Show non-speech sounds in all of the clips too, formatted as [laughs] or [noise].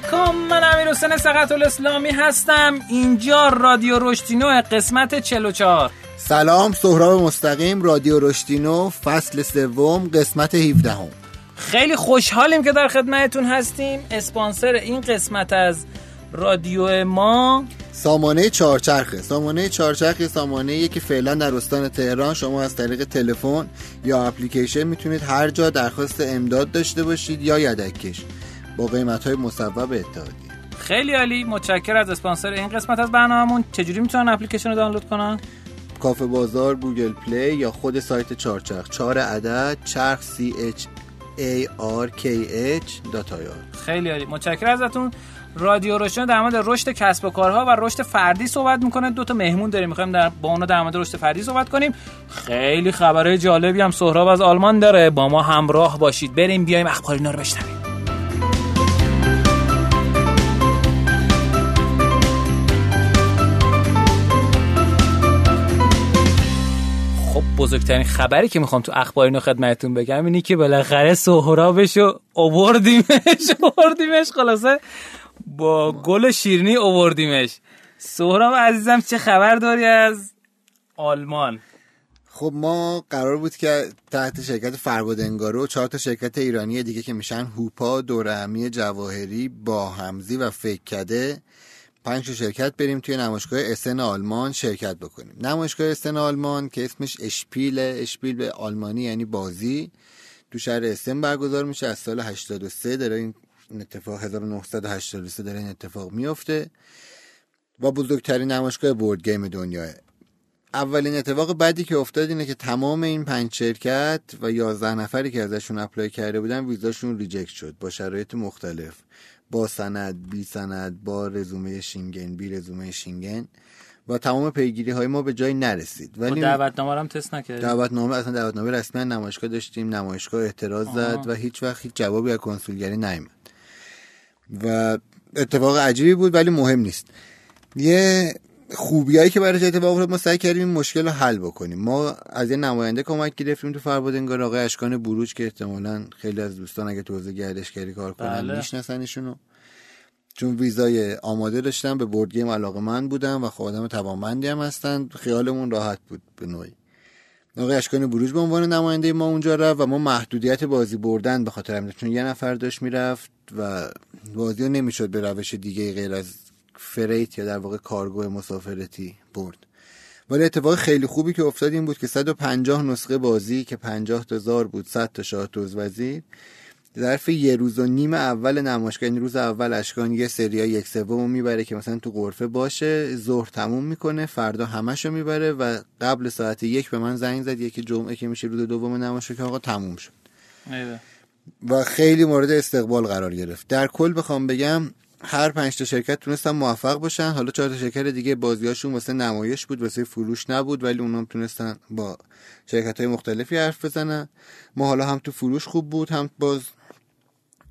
علیکم من امیر حسین سقط الاسلامی هستم اینجا رادیو رشتینو قسمت 44 سلام سهراب مستقیم رادیو رشتینو فصل سوم قسمت 17 هم. خیلی خوشحالیم که در خدمتتون هستیم اسپانسر این قسمت از رادیو ما سامانه چهارچرخه سامانه چهارچرخ سامانه که فعلا در استان تهران شما از طریق تلفن یا اپلیکیشن می‌تونید هر جا درخواست امداد داشته باشید یا یدکش با قیمت های مصوب اتحادیه خیلی عالی. متشکر از اسپانسر این قسمت از برنامهمون. چجوری می‌تونن اپلیکیشن رو دانلود کنن؟ کافه بازار گوگل پلی یا خود سایت چهارچرخ چهار عدد چرخ C H A R K H خیلی عالی. متشکر ازتون. رادیو رشدین در مورد رشد کسب و کارها و رشد فردی صحبت می‌کنه. دو تا مهمون داریم. می‌خوایم در با اونا در مورد رشد فردی صحبت کنیم. خیلی خبرهای جالبی هم سهراب از آلمان داره. با ما همراه باشید. بریم بیایم اخبار اینا رو بشنویم. بزرگترین خبری که می‌خوام تو اخبار اینو خدمتتون بگم اینی که بالاخره سهرابشو اووردیمش [laughs] اووردیمش خلاصه. با گل شیرنی اووردیمش. سهراب عزیزم چه خبر داری از آلمان؟ خب ما قرار بود که تحت شرکت فربادنگارو و چهار تا شرکت ایرانی دیگه که میشن هوپا دورهمی جواهری با همزی و فکر کده پنج شرکت بریم توی نمایشگاه اسن آلمان شرکت بکنیم. نمایشگاه اسن آلمان که اسمش اشپیل اشپیل به آلمانی یعنی بازی. تو شهر اسن برگزار میشه از سال 83 داره این اتفاق 1983 داره این اتفاق میفته و بزرگترین نمایشگاه board game دنیاه اولین اتفاق بعدی که افتاد اینه که تمام این پنج شرکت و یازده نفری که ازشون apply کرده بودن ویزاشون reject شد با شرایط مختلف. با سند بی سند با رزومه شنگن بی رزومه شنگن و تمام پیگیری های ما به جایی نرسید. ولی دعوتنامه هم تست نکردیم. دعوتنامه اصلا دعوتنامه رسمی نمایشگاه داشتیم نمایشگاه اعتراض زد و هیچ وقت هیچ جوابی از کنسولگری نیومد. و اتفاق عجیبی بود ولی مهم نیست. یه خوبیایی که برای اتفاق افتاد ما سعی کردیم این مشکل رو حل بکنیم. ما از یه نماینده کمک گرفتیم تو فربادنگار آقای اشکان بروج که احتمالا خیلی از دوستان اگه تو حوزه گردشگری کار کنن بله. میشناسنشونو چون ویزای آماده داشتن به بورد گیم علاقه من بودم و خب آدم توانمندی هم هستن. خیالمون راحت بود به نوعی. آقای اشکان بروج به عنوان نماینده ما اونجا رفت و ما محدودیت بازی بردن به خاطر چون یه نفر داشت می‌رفت و بازی رو نمی‌شد به روش دیگه غیر از فریت یا در واقع کارگو مسافرتی برد. ولی اتفاق خیلی خوبی که افتاد این بود که 150 نسخه بازی که 50 تا زار بود 100 تا شاه وزیر ظرف یه روز و نیم اول نمایشگاه این یعنی روز اول اشکان یه سریا یک سوم می‌بره که مثلا تو قرفه باشه ظهر تموم می‌کنه فردا همشو می‌بره و قبل ساعت یک به من زنگ زد یکی جمعه که میشه روز دوم نمایشگاه که آقا تموم شد. و خیلی مورد استقبال قرار گرفت. در کل بخوام بگم هر پنج تا شرکت تونستن موفق باشن. حالا چهار تا شرکت دیگه بازیاشون واسه نمایش بود واسه فروش نبود ولی اونام تونستن با شرکت های مختلفی حرف بزنن. ما حالا هم تو فروش خوب بود هم باز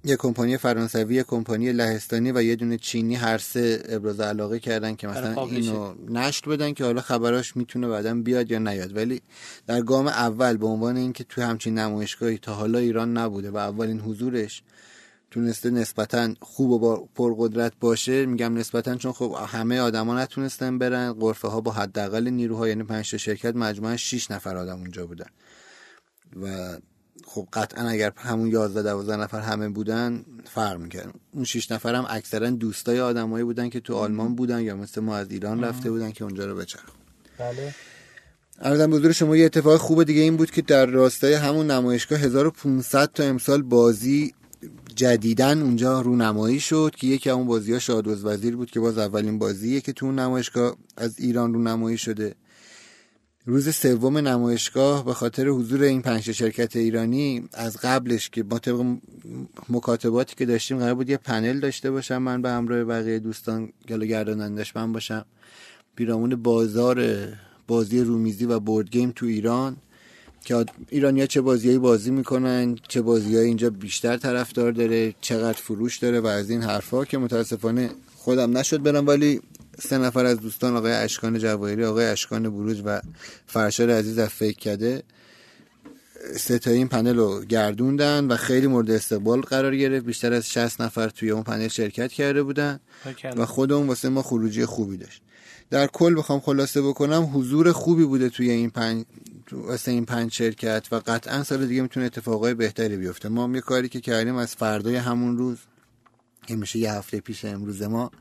یه کمپانی فرانسوی یه کمپانی لهستانی و یه دونه چینی هر سه ابراز علاقه کردن که مثلا اینو نشر بدن که حالا خبراش می‌تونه بعدا بیاد یا نیاد. ولی در گام اول به عنوان اینکه تو همچین نمایشگاهی تا حالا ایران نبوده و اولین حضورش تونسته نسبتا خوب و پرقدرت باشه. میگم نسبتا چون خب همه آدما نتونستن برن. قرفه ها با حداقل نیروها یعنی 5 شرکت مجموعا 6 نفر آدم اونجا بودن. و خب قطعا اگر همون 11 12 نفر همه بودن فرق می‌کرد. اون 6 نفر هم اکثرا دوستای آدمایی بودن که تو آلمان بودن یا مثل ما از ایران رفته بودن که اونجا رو بچرخ بله. ارزم بزرگ شما یه اتفاق خوب دیگه این بود که در راستای همون نمایشگاه 1500 تا امسال بازی جدیدن اونجا رونمایی شد که یکی اون بازی ها شادوز وزیر بود که باز اولین بازیه که تو اون نمایشگاه از ایران رونمایی شده. روز سوم نمایشگاه به خاطر حضور این پنج شرکت ایرانی از قبلش که با طبق مکاتباتی که داشتیم قرار بود یه پنل داشته باشم من به همراه بقیه دوستان گلو گردانندش من باشم. پیرامون بازار بازی رومیزی و بورد گیم تو ایران. که ایرانیا چه بازیایی بازی می‌کنن چه بازیایی اینجا بیشتر طرفدار داره چقدر فروش داره و از این حرفا که متاسفانه خودم نشد برم ولی سه نفر از دوستان آقای اشکان جواهری آقای اشکان بروج و فرشاد عزیز از فکر کرده ستایی این پنل رو گردوندن و خیلی مورد استقبال قرار گرفت. بیشتر از 60 نفر توی اون پنل شرکت کرده بودن و خود اون واسه ما خروجی خوبی داشت. در کل بخوام خلاصه بکنم حضور خوبی بوده توی این پنج واسه این پنج شرکت و قطعا سال دیگه می‌تونه اتفاقای بهتری بیفته. ما هم یه کاری که کردیم از فردای همون روز که میشه یه هفته پیش امروز ما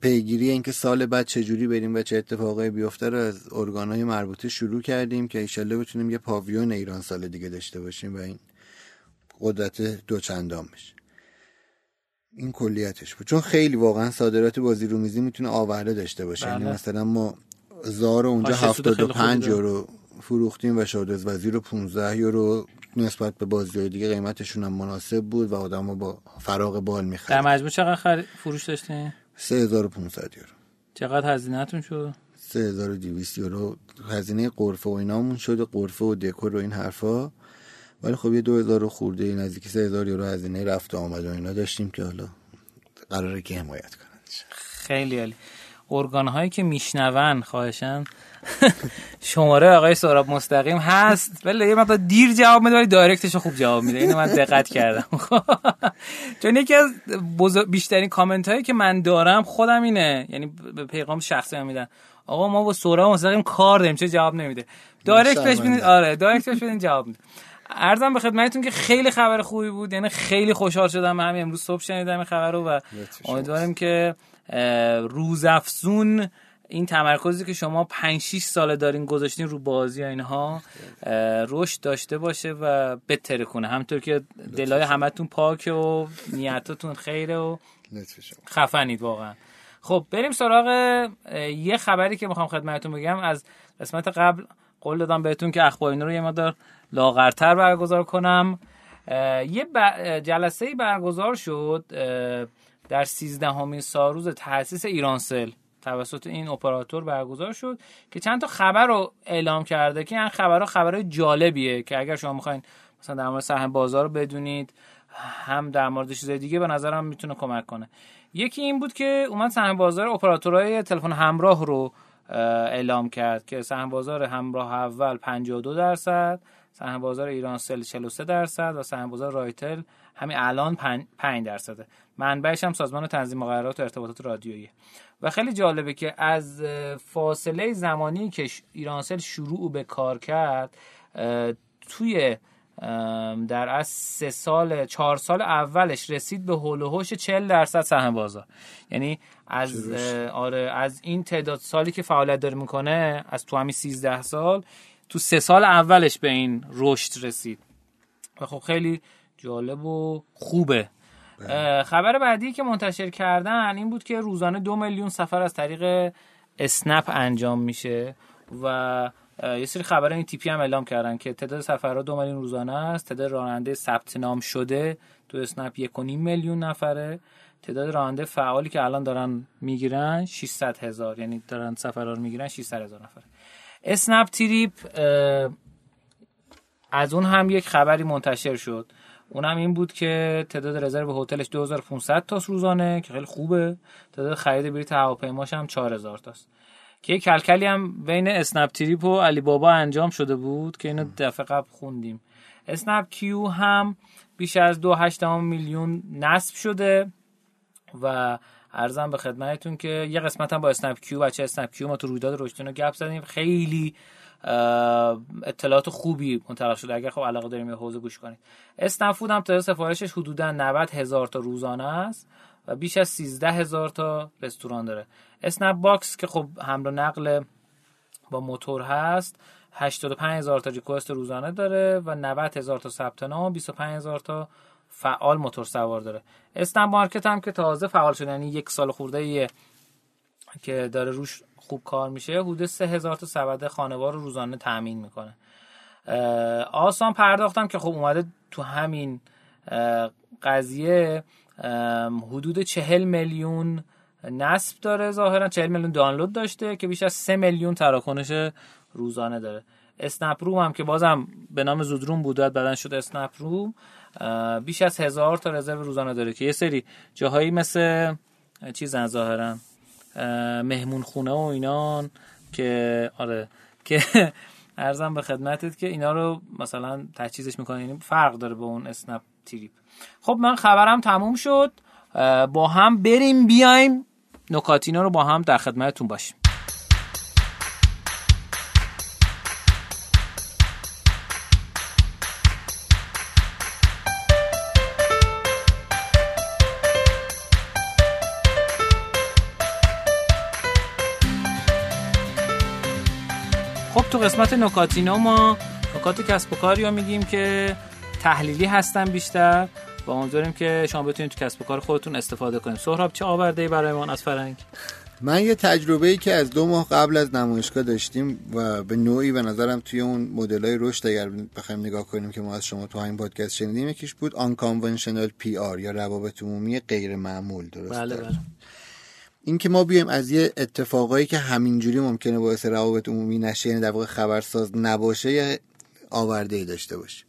پیگیری اینکه سال بعد چه جوری بریم و چه اتفاقایی بیفته رو از ارگانهای مربوطه شروع کردیم که ایشالله بتونیم یه پاویون ایران سال دیگه داشته باشیم و این قدرت دوچندان بشه. این کلیتش بود. چون خیلی واقعا صادرات بازی رومیزی می‌تونه آورده داشته باشه. یعنی بله. مثلا ما زار اونجا حاشیه سود خیلی 75 خوبی یورو فروختیم و شادز وزیر رو 15 یورو نسبت به بازی دیگه قیمتشون هم مناسب بود و آدم با فراغ بال در می‌خرید مجموع چقدر خرید فروش داشتین؟ 3500 یورو. چقدر هزینه‌تون شد؟ 3200 یورو. هزینه قرفه و اینامون شده قرفه و دکور و این حرفا. ولی خب یه 2000 خورده نزدیک 3000 یورو هزینه رفت و آمد و اینا داشتیم که حالا قراره که حمایت کنن. خیلی عالی. ارگان هایی که میشنون خواهشن [laughs] شماره آقای سهراب مستقیم هست. ولی یه مقدار دیر جواب میده ولی دایرکتش خوب جواب میده. اینو من دقت کردم. [laughs] چون یکی از بزرگ- بیشترین کامنت هایی که من دارم خودم اینه. یعنی به پیغام شخصی هم میدن. آقا ما با سهراب مستقیم کار داریم چه جواب نمیده. دایرکت بهش بدین. آره دایرکت بهش بدین جواب میده. ارزم به خدمتتون که خیلی خبر خوبی بود. یعنی خیلی خوشحال شدم. من همین امروز صبح شنیدم این خبر رو و امیدواریم که روزافزون این تمرکزی که شما 5 6 ساله دارین گذاشتین رو بازی اینها رشد داشته باشه و بتره کنه. همطور که دلای همتون پاکه و نیتاتون خیره و. خفنید واقعا. خب بریم سراغ یه خبری که می‌خوام خدمتتون بگم. از قسمت قبل قول دادم بهتون که اخبار رو یه مقدار لاغرتر برگزار کنم. یه جلسه ای برگزار شد در سیزدهمین سالروز تاسیس ایرانسل توسط این اپراتور برگزار شد که چند تا خبر رو اعلام کرده که این خبرها خبرهای جالبیه که اگر شما می‌خواین مثلا در مورد سهم بازار بدونید هم در مورد چیزای دیگه به نظرم می‌تونه کمک کنه. یکی این بود که اومد سهم بازار اپراتورهای تلفن همراه رو اعلام کرد که سهم بازار همراه اول 52 درصد سهم بازار ایرانسل 43 درصد و سهم بازار رایتل همین الان 5 درصده. منبعش هم سازمان تنظیم مقررات و ارتباطات رادیویی. و خیلی جالبه که از فاصله زمانی که ایرانسل شروع به کار کرد توی در از سه سال چهار سال اولش رسید به هول و هوش 40 درصد سهم بازار یعنی از آره از این تعداد سالی که فعالیت داره می‌کنه از تو همین 13 سال تو سه سال اولش به این رشد رسید. و خب خیلی جالب و خوبه. خبر بعدی که منتشر کردن این بود که روزانه دو میلیون سفر از طریق اسنپ انجام میشه و یه سری خبر این تیپی هم اعلام کردن که تعداد سفرها دو میلیون روزانه است تعداد راننده ثبت نام شده تو اسنپ یک و نیم میلیون نفره تعداد راننده فعالی که الان دارن می‌گیرن 600 هزار یعنی دارن سفرها رو می‌گیرن 600 هزار نفر اسنپ تریپ از اون هم یک خبری منتشر شد. اونم این بود که تعداد رزرو هتلش 2500 تاست روزانه که خیلی خوبه. تعداد خرید بلیط هواپیماش هم 4000 تاست. که کلکلی هم بین اسنپ تریپ و علی بابا انجام شده بود که اینو دفعه قبل خوندیم. اسنپ کیو هم بیش از 2.8 میلیون نصب شده و عرضم به خدمتتون که یه قسمت هم با اسنپ کیو بچه اسنپ کیو ما تو رادیو رشدینو گپ زدیم. خیلی اطلاعات خوبی منتقل شده. اگر خب علاقه داریم یه حوزه گوش کنید اسنپ فود هم تعداد سفارشش حدودا 90 هزار تا روزانه است و بیش از 13 هزار تا رستوران داره. اسنپ باکس که خب حمل و نقل با موتور هست 85 هزار تا request روزانه داره و 90 هزار تا ثبت نام و 25 هزار تا فعال موتور سوار داره. اسنپ مارکت هم که تازه فعال شده یعنی یک سال خورده ایه که داره روش خوب کار میشه حدود 3000 تا سبد خانوار رو روزانه تامین می‌کنه. آسان پرداختم که خب اومده تو همین قضیه حدود 40 میلیون نصب داره ظاهرا 40 میلیون دانلود داشته که بیش از 3 میلیون تراکنش روزانه داره. اسنپ روم هم که بازم به نام زودروم بود بعدن شد اسنپ روم بیش از هزار تا رزرو روزانه داره که یه سری جاهایی مثل چیزن ظاهرا؟ اه، مهمون خونه و اینان که آره که [laughs] ارزم به خدمتت که اینا رو مثلا تجهیزش می‌کنه یعنی فرق داره با اون اسنپ تریپ. خب من خبرم تموم شد. با هم بریم بیایم. نکاتینا رو با هم در خدمتتون باشیم. قسمت نکاتینا ما نکات کسب و کاری رو میگیم که تحلیلی هستن بیشتر. و امیدواریم که شما بتونید تو کسب و کار خودتون استفاده کنید. سهراب چه آورده ای برای ما از فرنگ؟ من یه تجربه ای که از دو ماه قبل از نمایشگاه داشتیم و به نوعی به نظرم توی اون مدل های رشد اگر بخوایم نگاه کنیم که ما از شما تو همین پادکست شنیدیم یکیش بود unconventional PR یا روابط عمومی غیر معمول درست بله بله. این که ما بیایم از یه اتفاقایی که همینجوری ممکنه باعث روابط عمومی نشه یعنی در واقع خبرساز نباشه یه آورده ای داشته باشیم.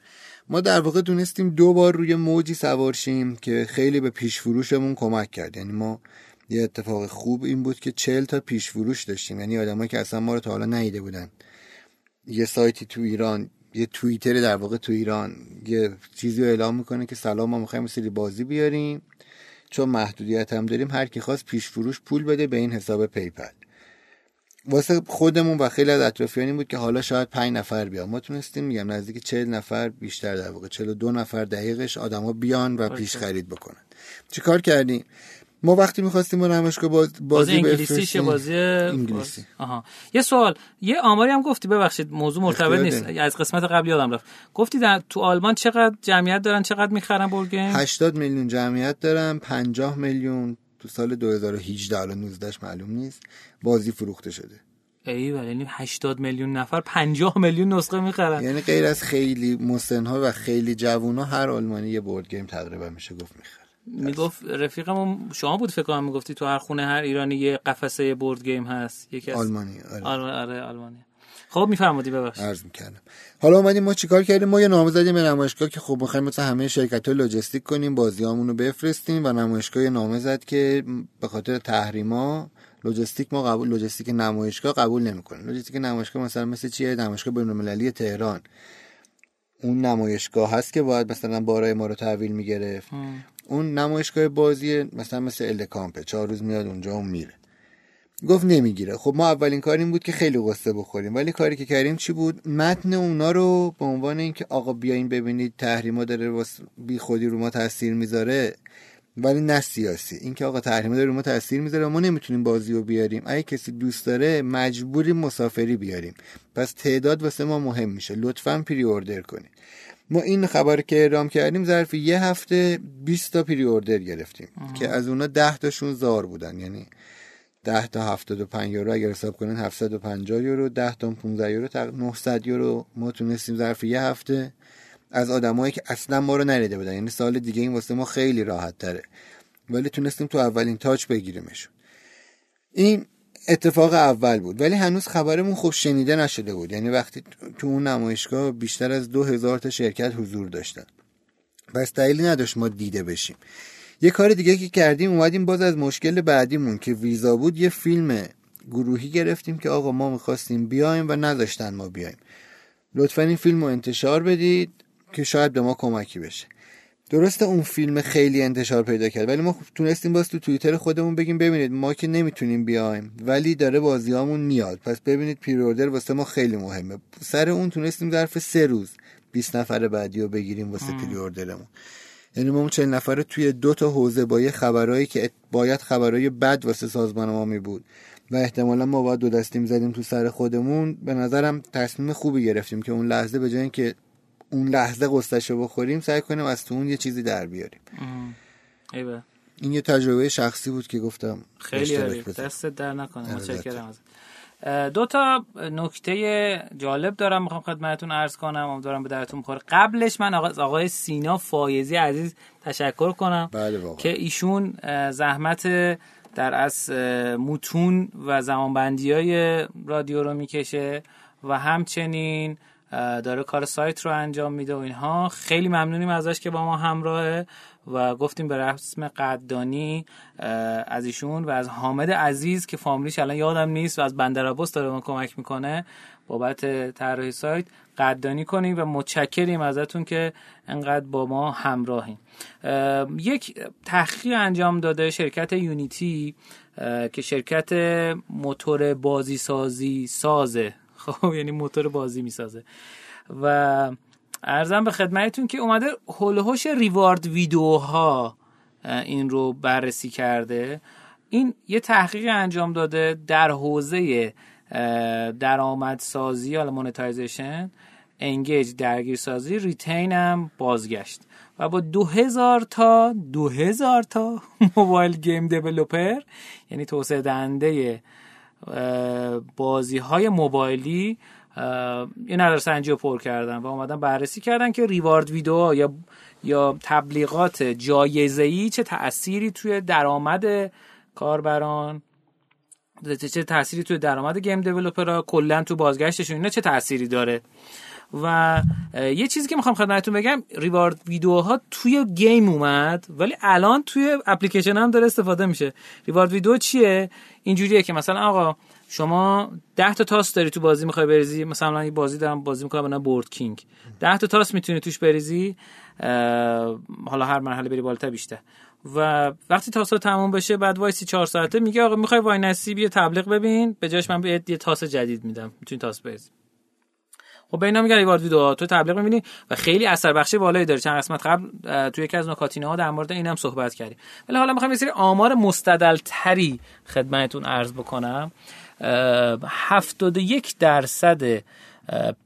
ما در واقع دونستیم دو بار روی موجی سوارشیم که خیلی به پیش فروشمون کمک کرد. یعنی ما یه اتفاق خوب این بود که چل تا پیش فروش داشتیم. یعنی آدمایی که اصلا ما رو تا حالا ندیده بودن. یه سایتی تو ایران یه توییتر در واقع تو ایران یه چیزی رو اعلام می‌کنه که سلام ما می‌خوایم سری بازی بیاریم. چون محدودیت هم داریم هر کی خواست پیش فروش پول بده به این حساب PayPal. واسه خودمون و خیلی از اطرافیان بود که حالا شاید پنج نفر بیان. ما تونستیم میگم نزدیک چهل نفر بیشتر در واقع چهل دو نفر دقیقش آدما بیان و پیش خرید بکنن. چیکار کردیم؟ ما وقتی می‌خواستیم با نمایشگاه باز بازی, بازی بازی انگلیسی. آها. یه سوال یه آماری هم گفتی ببخشید موضوع مرتبط نیست. از قسمت قبلی یادم رفت. گفتی در تو آلمان چقدر جمعیت دارن چقدر می‌خرن board game؟ 80 میلیون جمعیت دارن 50 میلیون تو سال 2018 الان 19 معلوم نیست بازی فروخته شده. ایول یعنی 80 میلیون نفر 50 میلیون نسخه می‌خرن. یعنی غیر از خیلی مسنها و خیلی جوونا هر آلمانی یه board game تقریبا میشه گفت می‌خره. می‌گفت رفیقمون شما بود فکر کنم می‌گفتی تو هر خونه هر ایرانی یه قفسه board game هست یکی از آلمانی آره. آره, آلمانی. خب میفرمودی ببخش عرض می‌کردم. حالا اومدیم ما چیکار کردیم؟ ما یه نامه زدیم به نمایشگاه که خب می‌خوایم مثلا همه شرکت ها لوجستیک کنیم بازیامون رو بفرستیم و نمایشگاه نامه زد که به خاطر تحریما لوجستیک ما قبول لوجستیک نمایشگاه قبول نمی‌کنه. لوجستیک نمایشگاه مثلا مثل چیه نمایشگاه بین‌المللی تهران. اون نمایشگاه هست که باید مثلا بارای ما رو تحویل می‌گرفت. اون نمایشگاه بازی مثلا مثل الکامپه چهار روز میاد اونجا و میره. گفت نمی‌گیره. خب ما اولین کار این بود که خیلی قصه بخوریم. ولی کاری که کردیم چی بود؟ متن اونا رو به عنوان اینکه آقا بیاین ببینید تحریما داره بی خودی رو ما تاثیر می‌ذاره ولی نه سیاسی. اینکه آقا تحریما داره رو ما تاثیر می‌ذاره ما نمی‌تونیم بازی رو بیاریم. اگه کسی دوست داره مجبوری مسافری بیاریم. پس تعداد واسه ما مهم میشه. لطفا پری اوردر کنید. ما این خبر که اعلام کردیم ظرف یه هفته 20 تا پری اوردر گرفتیم که از اونا 10 تاشون زار بودن. یعنی 10 تا 75 یورو اگر حساب کنین 750 یورو 10 تا 15 یورو تا 900 یورو ما تونستیم ظرف یه هفته از آدمایی که اصلا ما رو نریده بودن. یعنی سال دیگه این واسه ما خیلی راحت تره. ولی تونستیم تو اولین تاچ بگیریمشون این اتفاق اول بود ولی هنوز خبرمون خوب شنیده نشده بود. یعنی وقتی تو اون نمایشگاه بیشتر از دو هزار تا شرکت حضور داشتن. پس دلیلی نداشت ما دیده بشیم. یه کار دیگه که کردیم اومدیم باز از مشکل بعدیمون که ویزا بود یه فیلم گروهی گرفتیم که آقا ما می‌خواستیم بیایم و نذاشتن ما بیایم. لطفا این فیلم رو انتشار بدید که شاید به ما کمکی بشه. درسته اون فیلم خیلی انتشار پیدا کرد ولی ما تونستیم باز تو توییتر خودمون بگیم ببینید ما که نمی‌تونیم بیایم ولی داره بازیامون میاد. پس ببینید پیروردر واسه ما خیلی مهمه. سر اون تونستیم ظرف سه روز 20 نفر بعدی رو بگیریم واسه پیروردرمون یعنی ما چند نفره توی دو تا حوزه با یه خبرایی که باید خبرای بد واسه سازمان ما می بود و احتمالا ما باید دو دستیم زدیم تو سر خودمون. به نظرم تصمیم خوبی گرفتیم که اون لحظه به جای که اون لحظه قصهشو بخوریم سعی کنیم از تو اون یه چیزی در بیاریم. ایوه. این یه تجربه شخصی بود که گفتم خیلی دست در نکنه. متشکرم دو تا نکته جالب دارم می‌خوام خدمتتون عرض کنم. امیدوارم به درتون بخوره. قبلش من آقای, آقای سینا فایزی عزیز تشکر کنم بله که ایشون زحمت در از متون و زمانبندی های رادیو رو می‌کشه و همچنین داره کار سایت رو انجام میده و اینها. خیلی ممنونیم ازش که با ما همراهه و گفتیم به رسم قدردانی از ایشون و از حامد عزیز که فامیلیش الان یادم نیست و از بندرابوس داره ما کمک می‌کنه. بابت طراحی سایت قدردانی کنیم و متشکریم ازتون که انقدر با ما همراهیم یک تحقیق انجام داده شرکت یونیتی که شرکت موتور بازی سازی سازه خب یعنی موتور بازی می‌سازه. و ارزم به خدمتتون که اومده هلوهوش ریوارد ویدیوها این رو بررسی کرده. این یه تحقیق انجام داده در حوزه درآمدسازی یا مونتایزیشن انگیج درگیر سازی ریتین هم بازگشت. و با دو هزار تا دو هزار تا موبایل گیم دیولوپر یعنی توسعه دهنده بازی های موبایلی یه نظرسنجی رو پر کردن و اومدن بررسی کردن که ریوارد ویدیو یا یا تبلیغات جایزه‌ای چه تأثیری توی درآمد کاربران چه تأثیری توی درآمد game developer ها کلا تو بازگشتشون اینا چه تأثیری داره؟ و یه چیزی که می‌خوام خدمتتون بگم reward video ها توی game اومد ولی الان توی اپلیکیشن هم داره استفاده میشه. reward video چیه؟ اینجوریه که مثلا آقا شما 10 تا تاس داری تو بازی می‌خوای بریزی مثلا یه بازی دارم بازی می‌کنم به Board King. 10 تا تاس می‌تونی توش بریزی حالا هر مرحله بری بالاتر بیشتر. و وقتی تاس تموم بشه بعد وایسی 4 ساعته میگه آقا می‌خوای وای نسی یه تبلیغ ببین به جاش من یه تاس جدید میدم می‌تونی تاس بریزی. خب به اینا reward video تو تبلیغ می‌بینی و خیلی اثر بخشی بالایی داره چند قسمت قبل توی یکی از نکاتینه ها در مورد اینم صحبت کردیم. ولی حالا می‌خوام یه سری آمار مستدل تری خدمتتون عرض بکنم. 71 درصد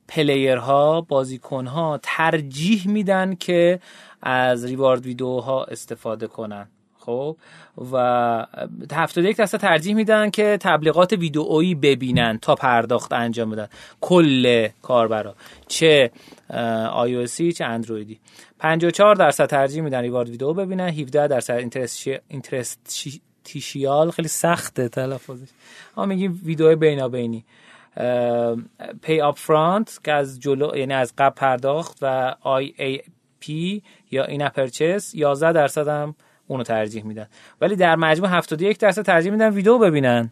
player ها بازیکنها ترجیح میدن که از reward video ها استفاده کنن. خب؟ و 71 درصد ترجیح میدن که تبلیغات ویدئویی ببینن تا پرداخت انجام بدن. کل کاربرا. چه آی چه اندرویدی. 54 درصد ترجیح میدن reward video ببینن. 17 درصد interstitial خیلی سخته تلفظش. ما میگیم ویدیو بینابینی. pay upfront که از جلو یعنی از قبل پرداخت و I A pay یا in purchase 11 درصد هم اونو ترجیح میدن. ولی در مجموع 71 درصد ترجیح میدن ویدیو ببینن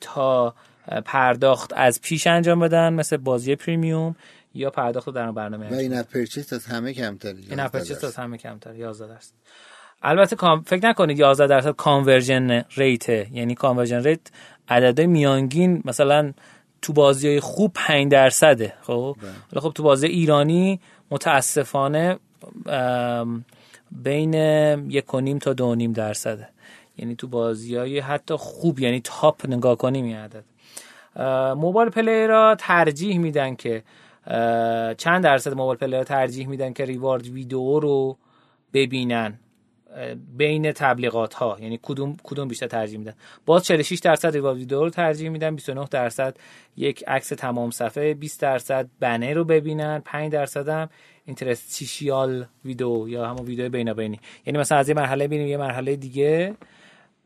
تا پرداخت از پیش انجام بدن مثل بازی premium یا پرداخت در برنامه و in purchase از همه کمتر in purchase از همه کمتر 11 درصد. البته فکر نکنید 11 درصد conversion rate یعنی conversion rate عدد میانگین مثلا تو بازی های خوب 5 درصده خب؟ بله. خب تو بازی ایرانی متاسفانه بین یک و نیم تا دو نیم درصده. یعنی تو بازی های حتی خوب یعنی تاپ نگاه کنیم این عدد. موبایل پلیرها ترجیح میدن که چند درصد موبایل پلیرها ترجیح میدن که ریوارد ویدیو رو ببینن. بین تبلیغات ها یعنی کدوم کدوم بیشتر ترجیح میدن؟ باز 46 درصد ریوارد ویدیو رو ترجیح میدن 29 درصد یک عکس تمام صفحه 20 درصد بنر رو ببینن 5 درصد هم اینترستیشیال ویدیو یا همون ویدیو بینابینی. یعنی مثلا از یه مرحله ببینیم یه مرحله دیگه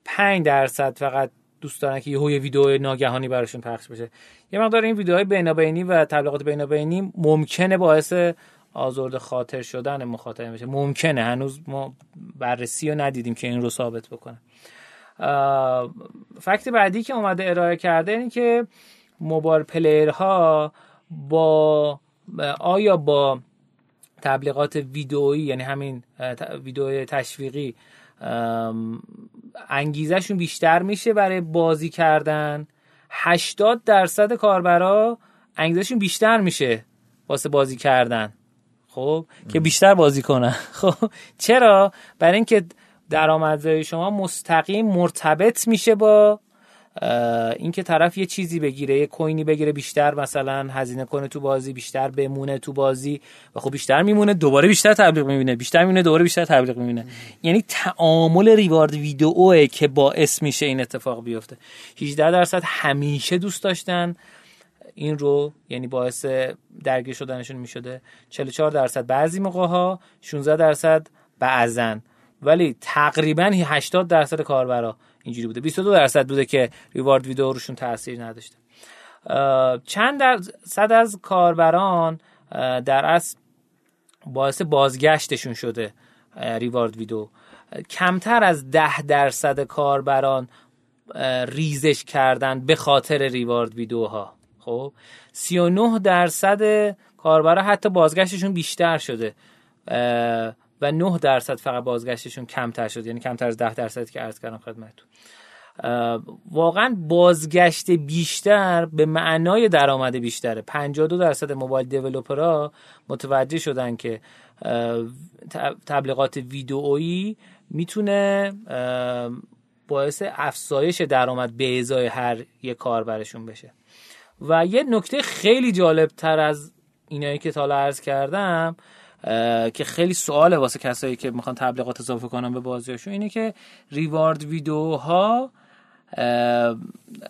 5 درصد فقط دوست دارن که یه ویدیو ناگهانی براشون پخش بشه. یه مقدار این ویدیوهای بینابینی و تبلیغات بینابینی ممکنه باعث آزرد خاطر شدن مخاطب بشه. ممکنه. هنوز ما بررسی رو ندیدیم که این رو ثابت بکنه. فکت بعدی که اومده ارائه کرده اینه که موبایل پلیرها با آیا با تبلیغات ویدئویی یعنی همین ویدیو تشویقی انگیزشون بیشتر میشه برای بازی کردن؟ 80 درصد کاربرا انگیزشون بیشتر میشه واسه بازی کردن. خب که بیشتر بازی کنن. [laughs] خب چرا؟ برای اینکه درآمدزایی شما مستقیم مرتبط میشه با اینکه طرف یه چیزی بگیره یه کوینی بگیره بیشتر مثلا هزینه کنه تو بازی بیشتر بمونه تو بازی و خب بیشتر میمونه دوباره بیشتر تبلیغ می‌بینه بیشتر میمونه دوباره بیشتر تبلیغ می‌بینه. یعنی تعامل ریوارد ویدئوه که باعث میشه این اتفاق بیفته. 18 درصد همیشه دوست داشتن. این رو یعنی باعث درگیر شدنشون می‌شده. 44 درصد بعضی موقع ها 16 درصد بعضن ولی تقریبا 80 درصد کاربرا اینجوری بوده. 22 درصد بوده که ریوارد ویدیو روشون تاثیر نداشته. چند درصد از کاربران در اصل باعث بازگشتشون شده ریوارد ویدو کمتر از ده درصد کاربران ریزش کردن به خاطر ریوارد ویدوها خب؟ 39 درصد کاربرا حتی بازگشتشون بیشتر شده. و 9 درصد فقط بازگشتشون کمتر شده. یعنی کمتر از 10 درصد که عرض کردم خدمتتون. واقعا بازگشت بیشتر به معنای درآمد بیشتره. 52 درصد موبایل دیولپرها متوجه شدن که تبلیغات ویدئویی می‌تونه باعث افزایش درآمد به ازای هر یک کاربرشون بشه. و یه نکته خیلی جالب تر از اینایی که تا عرض کردم که خیلی سواله واسه کسایی که می‌خوان تبلیغات اضافه کنن به بازیاشون اینه که ریوارد ویدیوها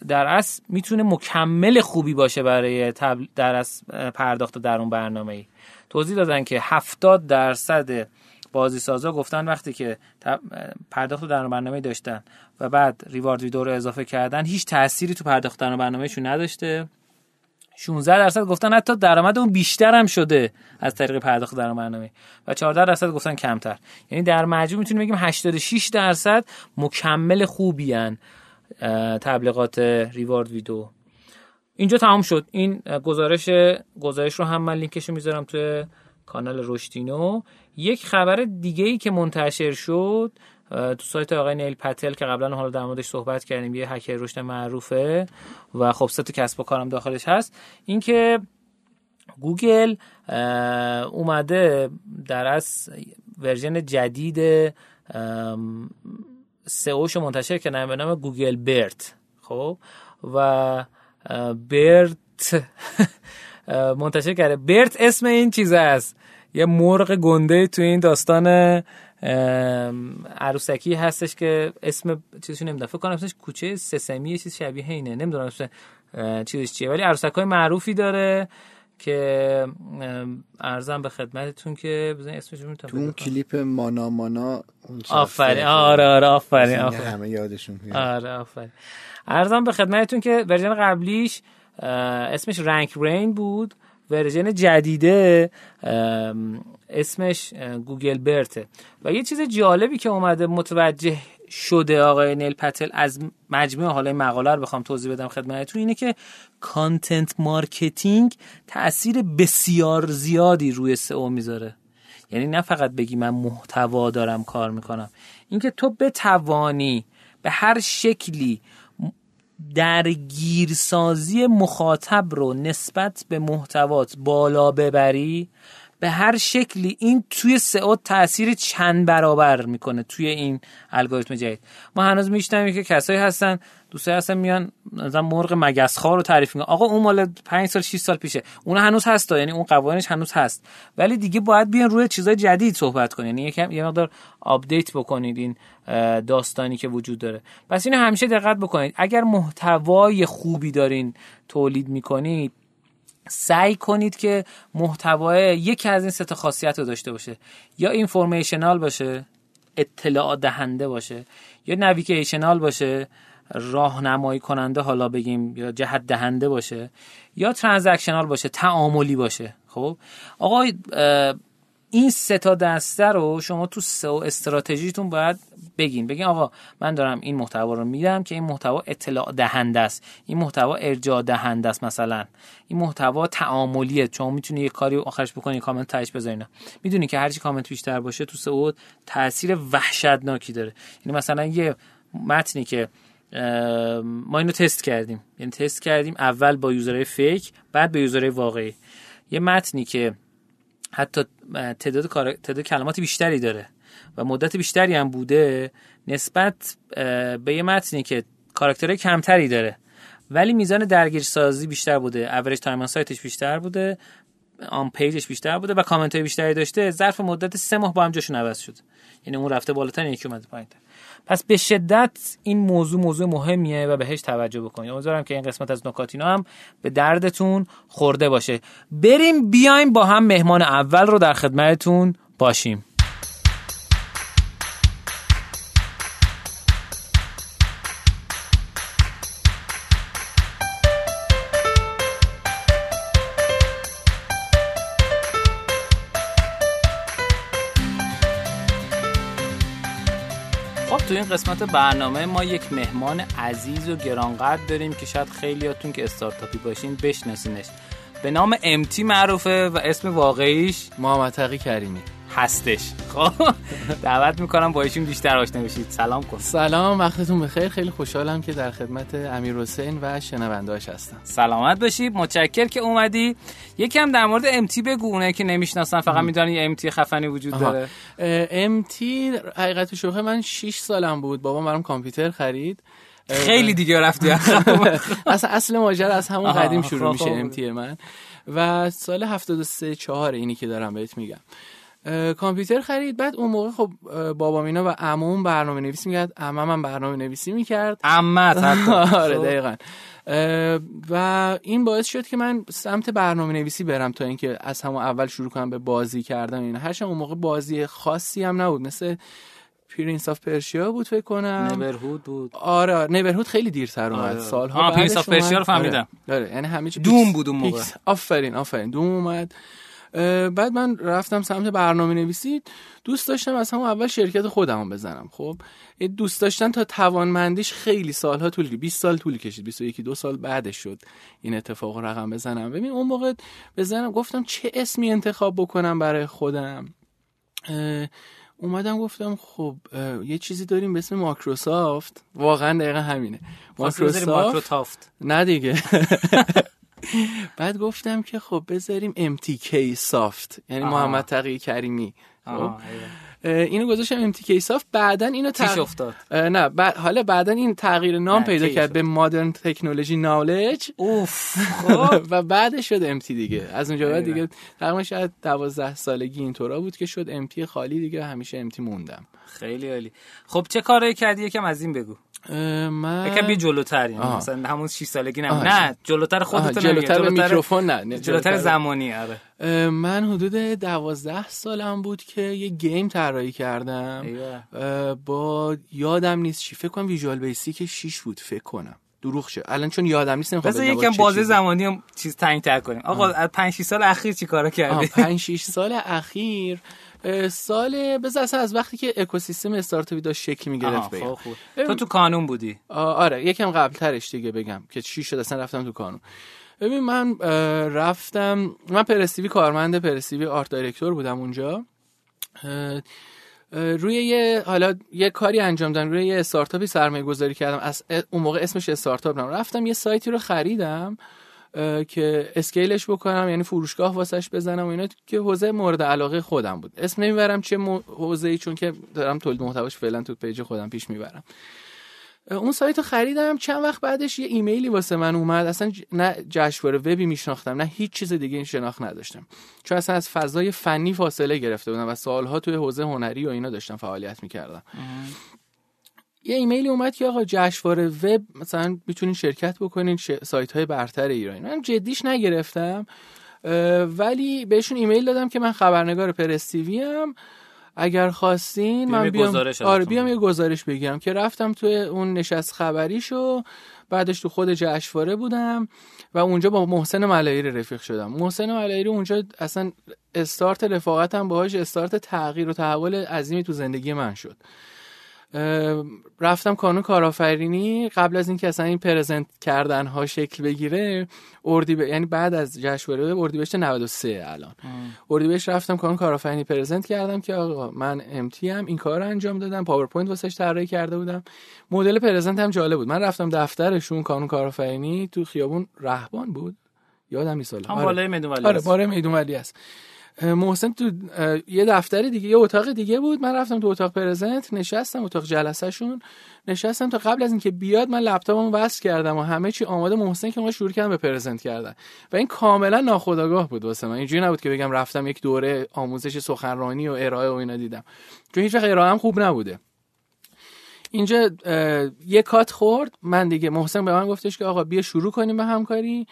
در اصل می‌تونه مکمل خوبی باشه برای در اصل پرداخت در اون برنامه ای توضیح دادن که 70 درصد بازی سازا گفتن وقتی که پرداخت در برنامه داشتن و بعد ریوارد ویدیو رو اضافه کردن هیچ تأثیری تو پرداخت در برنامهشون نداشته. 16 درصد گفتن حتی درآمد اون بیشتر هم شده از طریق پرداخت در برنامه و 14 درصد گفتن کمتر. یعنی در مجموع می‌تونیم بگیم 86 درصد مکمل خوبی هن تبلیغات ریوارد ویدو. اینجا تمام شد. این گزارش گزارش رو هم من لینکش رو می‌ذارم توی کانال رشدینو. یک خبر دیگه ای که منتشر شد تو سایت آقای نیل پتل که قبلا حالا در موردش صحبت کردیم یه hacker رشد معروفه و خب سه کسب و کارم داخلش هست. اینکه گوگل اومده در از ورژن جدید SEO ش منتشر که به نام گوگل BERT. خب؟ و برت منتشر کرده. برت اسم این چیز است. یه مرغ گنده تو این داستان عروسکی هستش که اسم چیزشو نمی‌دونم. فکر کنم اسمش کوچه سسمی چیز شبیه اینه نمی‌دونم اسم چیزش چیه. ولی عروسک معروفی داره که ارزم به خدمتتون که بزن اسمش رو تو اون کلیپ مانا مانا آفرین. آره آره آفرین آفرین. همه یادشون آره آفرین. عرضم به خدمتتون که ورژن قبلیش اسمش RankBrain بود. ورژن جدیده اسمش گوگل BERT ه. و یه چیز جالبی که اومده متوجه شده آقای نیل پتل از مجموع حالا مقاله رو بخوام توضیح بدم خدمتتون اینه که content marketing تاثیر بسیار زیادی روی SEO می‌ذاره. یعنی نه فقط بگی من محتوا دارم کار می‌کنم. اینکه تو بتوانی به هر شکلی درگیرسازی مخاطب رو نسبت به محتوات بالا ببری به هر شکلی این توی سئو تاثیر چند برابر می‌کنه توی این الگوریتم جدید. ما هنوز میشنویم که کسایی هستن دوستایی هستن میان مثلا مرغ مگسخوار رو تعریف می‌کنن. آقا اون مال 5 سال 6 سال پیشه. اون هنوز هست یعنی اون قوانینش هنوز هست. ولی دیگه باید بیان روی چیزای جدید صحبت کنین یعنی یکم یه مقدار update بکنید این داستانی که وجود داره. پس اینو همیشه دقت بکنید. اگر محتوای خوبی دارین تولید می‌کنید سعی کنید که محتوای یکی از این سه خاصیت رو داشته باشه. یا informational باشه اطلاع دهنده باشه یا navigational باشه. راهنمایی کننده حالا بگیم یا جهت دهنده باشه یا ترانزکشنال باشه تعاملی باشه. خب؟ آقا این سه تا دسته رو شما تو سه استراتژیتون باید بگین. بگین آقا من دارم این محتوا رو میدم که این محتوا اطلاع دهنده است. این محتوا ارجاع دهنده است مثلا. این محتوا تعاملیه. چون می‌تونی یه کاری آخرش بکنی کامنت تاش بذاری می‌دونی که هرچی کامنت بیشتر باشه تو سئو تاثیر وحشتناکی داره. یعنی مثلا یه متنی که ما اینو تست کردیم. یعنی تست کردیم اول با user های fake بعد به user های واقعی. یه متنی که حتی تعداد تعداد کلمات بیشتری داره و مدت بیشتری هم بوده نسبت به یه متنی که character های کمتری داره. ولی میزان درگیر سازی بیشتر بوده. average time سایتش بیشتر بوده on page ش بیشتر بوده و کامنت های بیشتری داشته. ظرف مدت سه ماه با هم جاشون عوض شد. یعنی اون رفته بالاتر یکی اومده پایینتر پس به شدت این موضوع موضوع مهمیه و بهش توجه بکنید. امیدوارم که این قسمت از نکاتینا هم به دردتون خورده باشه. بریم بیایم با هم مهمان اول رو در خدمتتون باشیم. این قسمت برنامه ما یک مهمان عزیز و گرانقدر داریم که شاید خیلیاتون که استارتاپی باشین بشناسینش. به نام امتی معروفه و اسم واقعیش محمد تقی کریمی. هستش. خب دعوت می‌کنم با ایشون بیشتر آشنا بشید. سلام کن. سلام وقتتون بخیر. خیلی خوشحالم که در خدمت امیر حسین و شنوندهاش هستم. سلامت باشی. متشکر که اومدی. یکم در مورد امتی بگو اونه که نمی‌شناسن فقط می‌دونن یه امتی خفنی وجود آها. داره. امتی حقیقت شوخه من 6 سالم بود. بابام برام کامپیوتر خرید. خیلی دیگه رفتی. [laughs] اصلا اصل ماجرا از همون قدیم شروع خب، میشه خب. امتی من. و سال 73 4 اینی که دارم بهت میگم. کامپیوتر خرید. بعد اون موقع خب بابام اینا و عموم برنامه نویسی می‌کرد. عمم هم برنامه نویسی می‌کرد. عمت [laughs] آره خب. دقیقا. و این باعث شد که من سمت برنامه نویسی برم تا اینکه از همون اول شروع کنم به بازی کردن این هرچند اون موقع بازی خاصی هم نبود. مثل پرینس آف پرشیا بود فکر کنم. نبرهود بود. آره نبرهود خیلی دیرتر اومد. آره. سالها آه، بعدش پرینس آف پرشیا رو. فهمیدم. آره آره، یعنی همه چی دوم بود اون موقع. آفرین آفرین. دوم اومد. بعد من رفتم سمت برنامه نویسی دوست داشتم از همون اول شرکت خودم بزنم. خب دوست داشتن تا توانمندیش خیلی سالها طول کشید. 20 سال طول کشید. 21 دو سال بعدش شد این اتفاق رقم بزنم. ببین اون موقع بزنم گفتم چه اسمی انتخاب بکنم برای خودم؟ اومدم گفتم خب یه چیزی داریم به اسم ماکروسافت واقعا دقیقا همینه. ماکروسافت ماکروسافت ماکروتافت نه دیگه. [laughs] بعد گفتم که خب بذاریم MTK سافت یعنی آها. محمد تقی کریمی. خب؟ اه، اینو گذاشتم MTK سافت بعدا اینو تغ- افتاد. نه بعد حالا بعدا این تغییر نام پیدا کرد شد؟ به مادرن تکنولوژی نالج اوف [laughs] خب. و بعدش شد امتی دیگه. از اونجا بعد دیگه تقریبا شاید 12 سالگی اینطورا بود که شد امتی خالی دیگه همیشه امتی موندم. خیلی عالی. خب چه کاری کردی؟ یکم از این بگو. من یکم بیا جلوتر یعنی. مثلا همون 6 سالگی نه. نه جلوتر خودت جلوتر به میکروفون نه نه، جلوتر زمانی آره. من حدود دوازده سالم بود که یه گیم طراحی کردم. ایوه. با یادم نیست چی فکر کنم ویژوال بیسیک 6 بود فکر کنم. دروغ شه. الان چون یادم نیست نمی‌خوام بگم یکم بازه. زمانی هم چیز تنگ تر کنیم. آقا از 5 6 سال اخیر چی کارا آها، کردی؟ پنج 6 سال اخیر سال بذار اصلا از وقتی که اکوسیستم استارتاپی داشت شکل می‌گرفت بگم. خب خوب. تو تو کانون بودی. آره یکم قبل ترش دیگه بگم که چی شد اصلا رفتم تو کانون. ببین من رفتم من پرستیوی کارمند پرستیوی آرت دایرکتور بودم اونجا. روی یه حالا یه کاری انجام دادم روی یه استارتاپی سرمایه گذاری کردم. از اون موقع اسمش استارتاپ نم رفتم یه سایتی رو خریدم. که scale ش بکنم یعنی فروشگاه واسش بزنم و اینا که حوزه مورد علاقه خودم بود. اسم نمی‌برم چه مو- حوزه‌ای چون که دارم تولید محتواش فعلا تو page خودم پیش می‌برم. اون سایت رو خریدم. چند وقت بعدش یه ایمیلی واسه من اومد. اصلا نه جشنواره وبی میشناختم نه هیچ چیز دیگه این شناخت نداشتم. چون اصلا از فضای فنی فاصله گرفته بودم و سالها توی حوزه هنری و اینا داشتم فعالیت می‌کردم. یه ایمیلی اومد که آقا جشنواره وب مثلا می‌تونین شرکت بکنین ش... سایت های برتر ایرانی. من جدیش نگرفتم ولی بهشون ایمیل دادم که من خبرنگار پرستیوی ام. اگر خواستین من بیام گزارش آره بیام یه گزارش بگیرم که رفتم توی اون نشست خبریشو بعدش تو خود جشنواره بودم و اونجا با محسن ملایری رفیق شدم. محسن ملایری اونجا اصلا استارت رفاقتم باهاش استارت تغییر و تحول عظیمی تو زندگی من شد. رفتم کانون کارآفرینی. قبل از اینکه اصلا این پرزنت کردن ها شکل بگیره اردی یعنی بعد از جشنواره اردیبهشت 93 الان. اردیبهشت رفتم کانون کارآفرینی پرزنت کردم که آقا من امتی ام این کار رو انجام دادم. پاورپوینت واسش طراحی کرده بودم. مدل پرزنت هم جالب بود. من رفتم دفترشون کانون کارآفرینی تو خیابون. رهبان بود؟ یادم نیست. حالا. هم آره. بالای میدون ولی آره. باره میدون ولی است محسن تو یه دفتر دیگه یه اتاق دیگه بود. من رفتم تو اتاق پرزنت نشستم اتاق جلسه شون نشستم تا قبل از اینکه بیاد من لپتاپمو وصل کردم و همه چی آماده محسن که ما شروع کردم به پرزنت کردن. و این کاملا ناخودآگاه بود واسه من. اینجوری نبود که بگم رفتم یک دوره آموزش سخنرانی و ارائه و اینا دیدم. چون هیچ وقت ارائه خوب نبوده. اینجا یه کات خورد. من دیگه محسن به من گفتش که آقا بیا شروع کنیم به همکاری.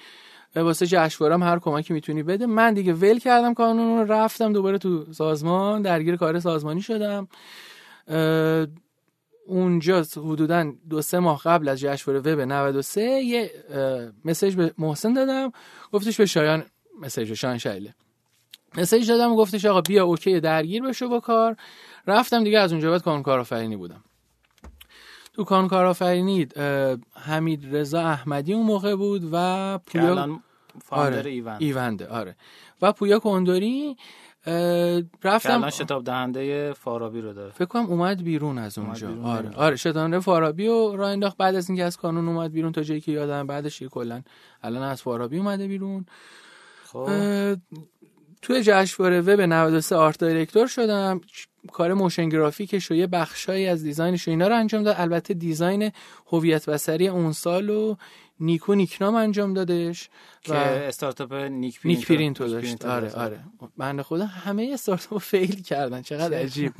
واسه جشنواره هم هر کمکی می‌تونی بده. من دیگه ول کردم کانون رو رفتم دوباره تو سازمان درگیر کار سازمانی شدم. اونجا حدودا دو سه ماه قبل از جشنواره وب 93 یه مسیج به محسن دادم. گفتش به شایان مسیج به شایان شایله مسیج دادم گفتش آقا بیا اوکی درگیر بشو با کار. رفتم دیگه از اونجا بعد کانون کارآفرینی بودم. تو کان کارآفرینی حمید رضا احمدی اون موقع بود و پویا آره. ایوند ایونده آره. و پویا کندوری رفتم الان شتاب دهنده فارابی رو داره. فکر کنم اومد بیرون از اونجا. بیرون آره آره شتاب دهنده فارابی و راه انداخت. بعد از اینکه از کانون اومد بیرون تا جایی که یادم بعدش کلا الان از فارابی اومده بیرون. خب. توی جشنواره وب 93 art director شدم. کار motion graphic ش و یه بخشایی از design ش و اینا رو انجام داد. البته design هویت بصری اون سال و نیکو نیکنام انجام دادش که استارتاپ نیک پرینت نیک پرینت داشت. آره آره. بنده خدا همه استارتاپ fail کردن. چقدر عجیب.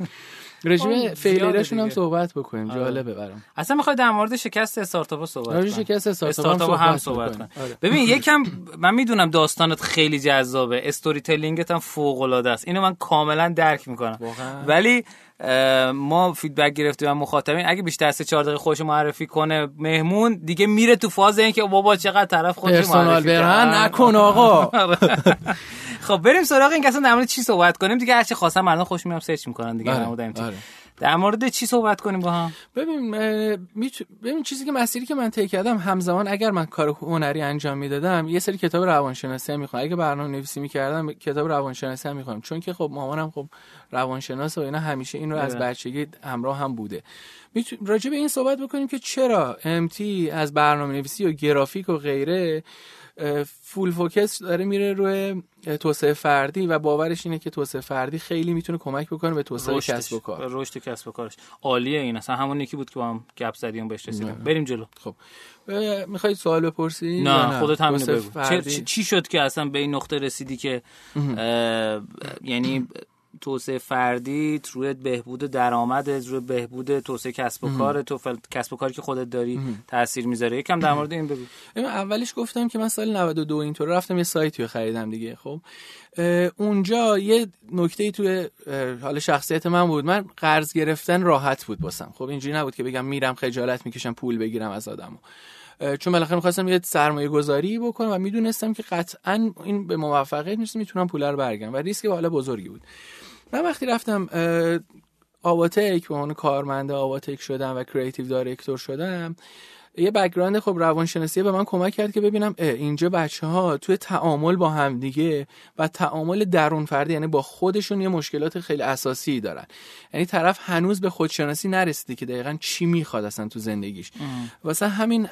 راجع به failure شون هم صحبت بکنیم. آره. جالبه برام. اصلا می‌خواد در مورد شکست استارتاپ صحبت کنیم شکست استارتاپ, هم صحبت کنیم آره. ببین یکم من می‌دونم داستانت خیلی جذابه. storytelling ت هم فوق العاده است. اینو من کاملا درک می‌کنم. ولی ما feedback گرفتیم و مخاطبین اگه بیشتر سه چهار دقیقه خودش معرفی کنه مهمون دیگه میره تو فاز اینکه بابا چقدر طرف خودش معرفی برن نکن آقا. [laughs] خب بریم سراغ این که اصلا در مورد چی صحبت کنیم. دیگه هرچی خواستم مردم خوش میام search می‌کنن دیگه آره. در مورد چی صحبت کنیم با هم؟ ببین ببین چیزی که مسیری که من طی کردم همزمان اگر من کار هنری انجام می‌دادم یه سری کتاب روانشناسی هم می‌خوندم. اگه برنامه نویسی می‌کردم کتاب روانشناسی هم می‌خوندم. چون که خب مامانم خب روانشناس و اینا همیشه این رو از بچگی همراه هم بوده. راجع به این صحبت بکنیم که چرا امتی از برنامه نویسی و گرافیک و غیره فول فوکس داره میره روی توسعه فردی و باورش اینه که توسعه فردی خیلی می‌تونه کمک بکنه به توسعه کسب و کار. رشد کسب و کارش. عالیه این اصلا همون یکی بود که با هم گپ زدیم بهش رسیدیم. بریم جلو. خب. می‌خوای سوال بپرسی؟ نه, نه. خودت همین بگو. چی شد که اصلا به این نقطه رسیدی که یعنی توسعه فردی روی بهبود درآمد روی بهبود توسعه کسب و کار تو فل... کسب و کاری که خودت داری تاثیر می‌ذاره. یکم در مورد این بگو. اولش گفتم که من سال 92 اینطور رفتم یه سایتی رو خریدم دیگه خب. اونجا یه نکته ای توی حال شخصیت من بود. من قرض گرفتن راحت بود باسم. خب اینجوری نبود که بگم میرم خجالت می‌کشم پول بگیرم از آدمو. چون بالاخره می‌خواستم یه سرمایه گذاری بکنم و می‌دونستم که قطعا این به موفقیت می‌رسه می‌تونم پول رو برگردم. و ریسک بالا بزرگی بود. من وقتی رفتم آواتک به عنوان کارمند آواتک شدم و creative director شدم یه background خب روانشناسی به من کمک کرد که ببینم اینجا بچه ها توی تعامل با هم دیگه و تعامل درون فردی یعنی با خودشون یه مشکلات خیلی اساسی دارن. یعنی طرف هنوز به خودشناسی نرسیده که دقیقا چی می‌خواد اصلا تو زندگیش. واسه همین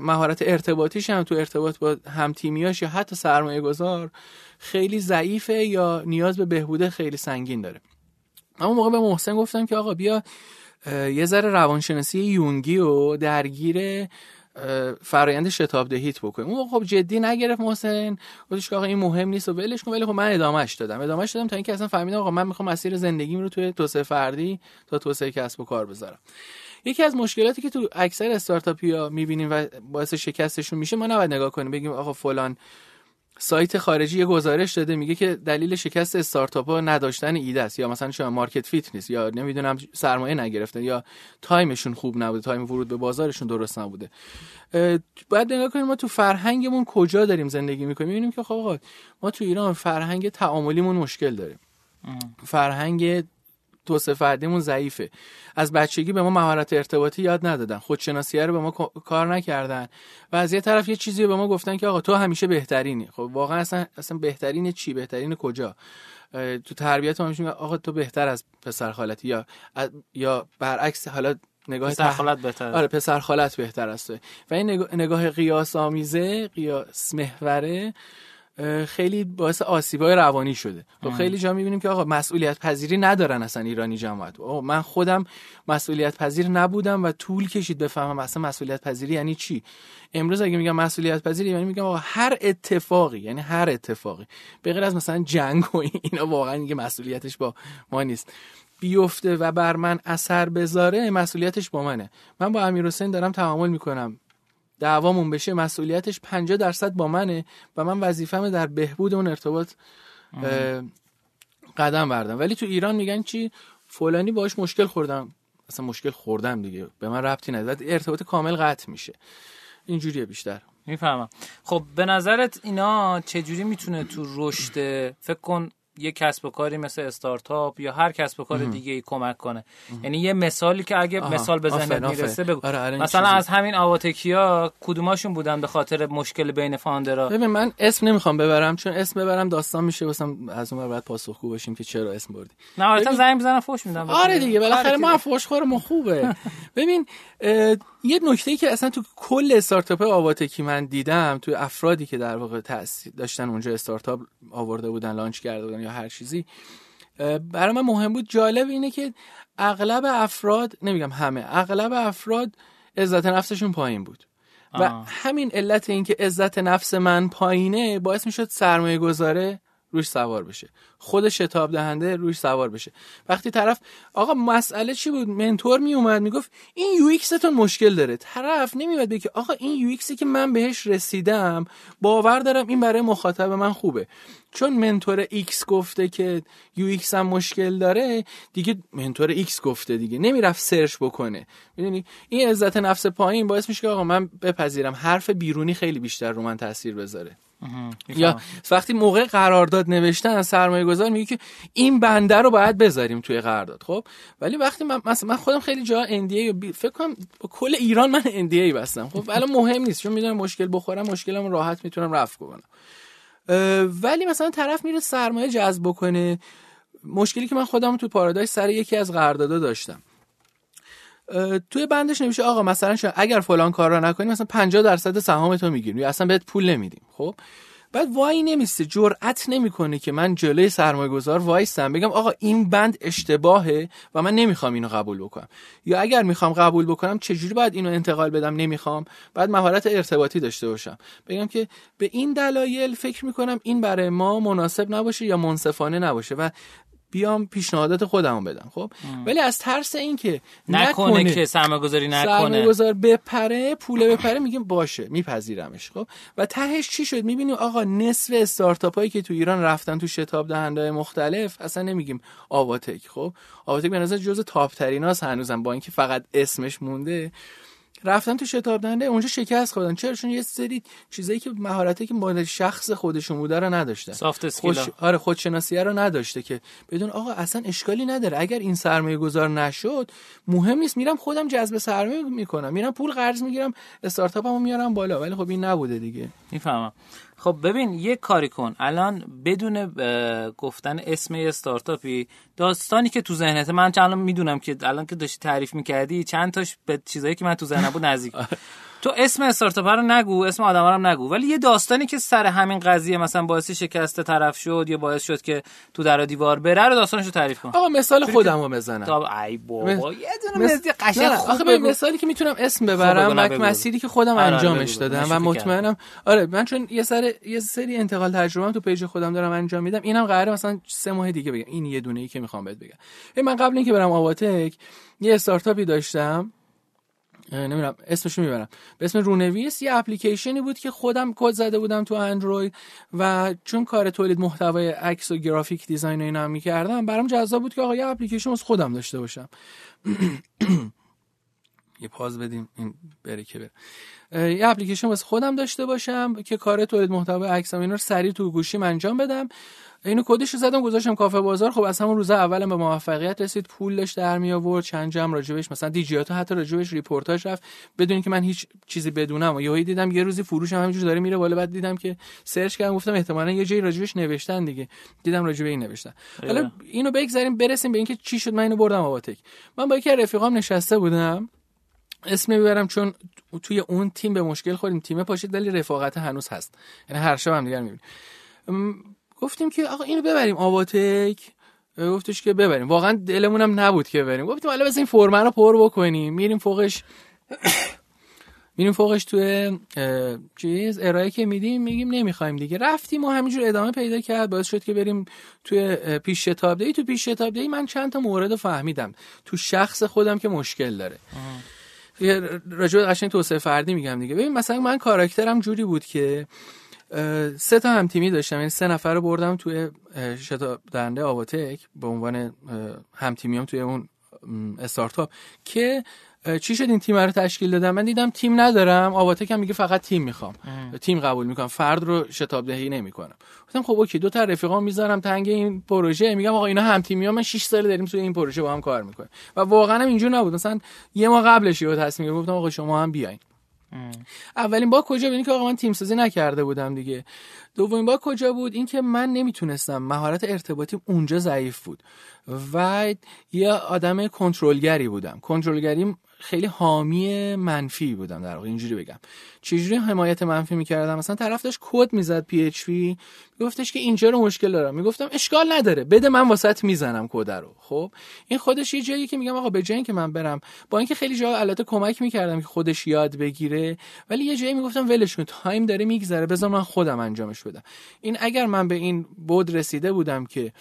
مهارت ارتباطیش هم تو ارتباط با هم تیمیاش یا حتی سرمایه گذار خیلی ضعیفه یا نیاز به بهبود خیلی سنگین داره. اما موقع به محسن گفتم که آقا بیا یه ذره روانشناسی یونگی و درگیر فرایند شتاب دهیت بکنیم. اون خب جدی نگرفت محسن گفتش که آقا این مهم نیست و ولش کن ولی خب من ادامهش دادم. ادامهش دادم تا اینکه اصلا فهمیدم آقا من می‌خوام مسیر زندگیم رو توی توسعه فردی تا توسعه کسب و کار بذارم. یکی از مشکلاتی که تو اکثر استارتاپی ها می‌بینیم و باعث شکستشون میشه ما نباید نگاه کنیم بگیم آقا فلان سایت خارجی یه گزارش داده میگه که دلیل شکست استارتاپ ها نداشتن ایده است یا مثلا شما market fit نیست یا نمی‌دونم سرمایه نگرفتن یا time شون خوب نبوده time ورود به بازارشون درست نبوده. باید نگاه کنیم ما تو فرهنگمون کجا داریم زندگی می‌کنیم؟ می‌بینیم که خب ما تو ایران فرهنگ تعاملیمون مشکل داریم. فرهنگ توسعه فردیمون ضعیفه. از بچگی به ما مهارت ارتباطی یاد ندادن. خودشناسی رو به ما کار نکردن. و از یه طرف یه چیزی به ما گفتن که آقا تو همیشه بهترینی. خب واقعا اصلا اصلا بهترین چی؟ بهترین کجا؟ تو تربیت ما میگه آقا تو بهتر از پسر خالتی یا یا برعکس حالا نگاه پسر خالت بهتر آره پسر خالت بهتر است و این نگاه, نگاه قیاس آمیزه قیاس محوره خیلی باعث آسیبای روانی شده. خب خیلی جا می‌بینیم که آقا مسئولیت پذیری ندارن اصلا ایرانی جماعت. من خودم مسئولیت پذیر نبودم و طول کشید بفهمم اصلا مسئولیت پذیری یعنی چی. امروز اگه میگم مسئولیت پذیری یعنی میگم آقا هر اتفاقی یعنی هر اتفاقی. به غیر از مثلا جنگ و اینا واقعا دیگه مسئولیتش با ما نیست. بیفته و بر من اثر بذاره مسئولیتش با منه. من با امیر حسین دارم تعامل می‌کنم. دعوامون بشه مسئولیتش 50 درصد با منه و من وظیفم در بهبود اون ارتباط قدم بردم. ولی تو ایران میگن چی؟ فلانی باش مشکل خوردم. اصلا مشکل خوردم دیگه. به من ربطی نداره. ارتباط کامل قطع میشه. اینجوریه بیشتر. می‌فهمم. خب به نظرت اینا چجوری می‌تونه تو رشد؟ فکر کن یه کسب و کاری مثل استارتاپ یا هر کسب و کار دیگه ای کمک کنه. یعنی یه مثالی که اگه آها. مثال به ذهنت می‌رسه. بگو آره، این مثلا چیزی- از همین آواتکیا کدوماشون بودن به خاطر مشکل بین فاندرا ببین من اسم نمی‌خوام ببرم چون اسم ببرم داستان میشه واسم از اون باید پاسخگو باشیم که چرا اسم بردی. نه آره ببین- زنگ بزنم فوش میدم. آره دیگه بالاخره آره ما دیگه. فوشخورمون خوبه ببین یه نکته که اصلا تو کل استارتاپ آواتکی من دیدم تو افرادی که در واقع تاثیر داشتن اونجا استارتاپ آورده بودن لانچ کرده بودن یا هر چیزی برای من مهم بود جالب اینه که اغلب افراد نمیگم همه اغلب افراد عزت نفسشون پایین بود و آه. همین علت این که عزت نفس من پایینه باعث می‌شد سرمایه گذاره روش سوار بشه. خود شتاب دهنده روش سوار بشه. وقتی طرف آقا مسئله چی بود؟ mentor می اومد می‌گفت این UX تون مشکل داره. طرف نمیاد بگه آقا این UX ی که من بهش رسیدم باور دارم این برای مخاطب من خوبه. چون mentor ایکس گفته که UX هم مشکل داره دیگه mentor ایکس گفته دیگه. نمی‌رفت search بکنه. می‌دونی؟ این عزت نفس پایین باعث میشه که آقا من بپذیرم. حرف بیرونی خیلی بیشتر رو من تاثیر بذاره. یا وقتی موقع قرارداد نوشتن سرمایه گذار میگه که این بنده رو باید بذاریم توی قرارداد خب؟ ولی وقتی من مثلا من خودم خیلی جا NDA بی... فکر کنم با کل ایران من NDA بستم خب؟ [laughs] الان مهم نیست چون می‌دونم مشکل بخورم مشکلم راحت می‌تونم رفع کنم. ولی مثلا طرف میره سرمایه جذب بکنه. مشکلی که من خودم تو پارادایس سر یکی از قراردادها داشتم. توی بندش نمیشه آقا مثلا شا اگر فلان کار را نکنی مثلا 50 درصد سهام تو می‌گیریم یا اصلا بهت پول نمیدیم خب؟ بعد وای نمیسته جرأت نمی‌کنه که من جلوی سرمایه گذار وایستم بگم آقا این بند اشتباهه و من نمی‌خوام اینو قبول بکنم. یا اگر می‌خوام قبول بکنم چجوری باید اینو انتقال بدم؟ نمی‌خوام. بعد مهارت ارتباطی داشته باشم. بگم که به این دلایل فکر می‌کنم این برای ما مناسب نباشه یا منصفانه نباشه و بیام پیشنهادات خودمو بدم خب؟ ولی از ترس اینکه نکنه که سرمایه گذاری سرمایه نکنه. گذار بپره پوله بپره میگیم باشه میپذیرمش خب؟ و تهش چی شد؟ می‌بینیم آقا نصف استارتاپ هایی که تو ایران رفتن تو شتاب دهنده مختلف اصلا نمیگیم آواتک خب؟ آواتک به نظر جز تاپ تریناست هنوزم با اینکه فقط اسمش مونده. رفتن تو شتاب دهنده اونجا شکست خوردن. چرا چون یه سری چیزایی که مهارتی که مال شخص خودشون بوده رو نداشتن. سافت اسکیلا خوش... آره خودشناسیه رو نداشته که بدون آقا اصلا اشکالی نداره. اگر این سرمایه گذار نشد مهم نیست. میرم خودم جذب سرمایه می‌کنم. میرم پول قرض می‌گیرم استارتاپمو میارم بالا. ولی خب این نبوده دیگه. می‌فهمم. خب ببین یه کاری کن. الان بدون گفتن اسم یه استارتاپی داستانی که تو ذهنته من چند می‌دونم که الان که داشتی تعریف می‌کردی چند تاش به چیزایی که من تو ذهنم بود نزدیک. [laughs] تو اسم استارتاپ رو نگو اسم آدم رو نگو. ولی یه داستانی که سر همین قضیه مثلا باعث شکست طرف شد یا باعث شد که تو در دیوار بره رو داستانش رو تعریف کن. آقا مثال خودم رو بزنم. تا ای بابا یه دونه مس- قشنگ آخه بگو. مثالی که می‌تونم اسم بگو، ببرم و. مسیری که خودم آره، آره، انجامش دادم. و مطمئنم آره من چون یه سر یه سری انتقال تجربه تو page خودم دارم انجام میدم. اینم قراره مثلا سه ماه دیگه بگم. این یه دونه ای که می‌خوام بهت بگم. من قبل اینکه برم آواتک یه استارتاپی داشتم. نمی‌دونم اسمشو می‌برم. به اسم رونویس یه اپلیکیشنی بود که خودم کد زده بودم تو اندروید و چون کار تولید محتوای عکس و graphic design و اینا هم می‌کردم برام جذاب بود که آقا یه اپلیکیشن از خودم داشته باشم. [clears throat] یه pause بدیم این بره که بره. یه اپلیکیشن واسه خودم داشته باشم که کار تولید محتوای عکسم اینا رو سریع تو گوشیم انجام بدم. اینو کدش زدم گذاشتم کافه بازار. خب از همون روز اولم به موفقیت رسید پول داشت در می آورد چند جمع راجبش مثلا دیجیاتو حتی راجبش ریپورتاج رفت. بدون که من هیچ چیزی بدونم و یهو دیدم یه روزی فروشم همینجور داره میره. بالا بعد دیدم که سرچ کردم گفتم احتمالاً یه جایی راجبش نوشتن دیگه. دیدم راجب این نوشتن. حالا اینو بگذاریم برسیم به اینکه چی شد. من اینو بردم آواتک من با یکی از رفیقام نشسته بودم. اسم می‌برم چون توی اون تیم به مشکل خوردیم تیم پاشید ولی رفاقت هنوز هست. یعنی هر شب هم دیگر می‌بینیم. گفتیم که آقا اینو ببریم آواتک. گفتش که ببریم. واقعا دلمون هم نبود که ببریم گفتیم حالا بس این فرمه رو پر بکنیم. میریم فوقش [coughs] میریم فوقش توی چیز ارائه که میدیم میگیم نمی‌خوایم دیگه. رفتیم و همینجور ادامه پیدا کرد. باعث شد که بریم توی پیش شتاب دهی. تو پیش شتاب دهی من چند تا مورد فهمیدم. تو شخص خودم که مشکل داره. راجع به قشنگ توسعه فردی میگم دیگه. ببین مثلا من کاراکترم جوری بود که سه تا هم تیمی داشتم. یعنی سه نفر رو بردم توی اه، شتاب دهنده آواتک به عنوان اه، هم تیمیام توی اون استارتاپ که چی شد این تیم رو تشکیل دادم؟ من دیدم تیم ندارم. آواتک هم میگه فقط تیم می‌خوام. تیم قبول می‌کنم. فرد رو شتاب دهی نمی‌کنم. گفتم خب اوکی دو تا رفیقام می‌ذارم تنگ این پروژه. میگم آقا اینا هم تیمی ها من 6 سال داریم توی این پروژه با هم کار می‌کنیم. و واقعا هم اینجور نبود. مثلا یه ماه قبلش یه تصمیم گفتم آقا شما هم بیاین. اولین با کجا بود که آقا من تیم سازی نکرده بودم دیگه؟ دومین با کجا بود؟ اینکه من نمی‌تونستم. مهارت ارتباطی اونجا ضعیف بود. و یه آدم کنترلگری بودم. کنترلگری خیلی حامی منفی بودم در واقع. اینجوری بگم. چجوری حمایت منفی می‌کردم؟ مثلا طرف داشت کد می‌زد PHP میگفتش که اینجا رو مشکل دارم. می‌گفتم اشکال نداره. بده من واست می‌زنم کد رو. خب؟ این خودش یه جایی که میگم آقا به جایی که من برم با اینکه خیلی جا البته کمک می‌کردم که خودش یاد بگیره ولی یه جایی می‌گفتم ولش کن. time داره میگذره. بذار من خودم انجامش بدم. این اگر من به این بود رسیده بودم که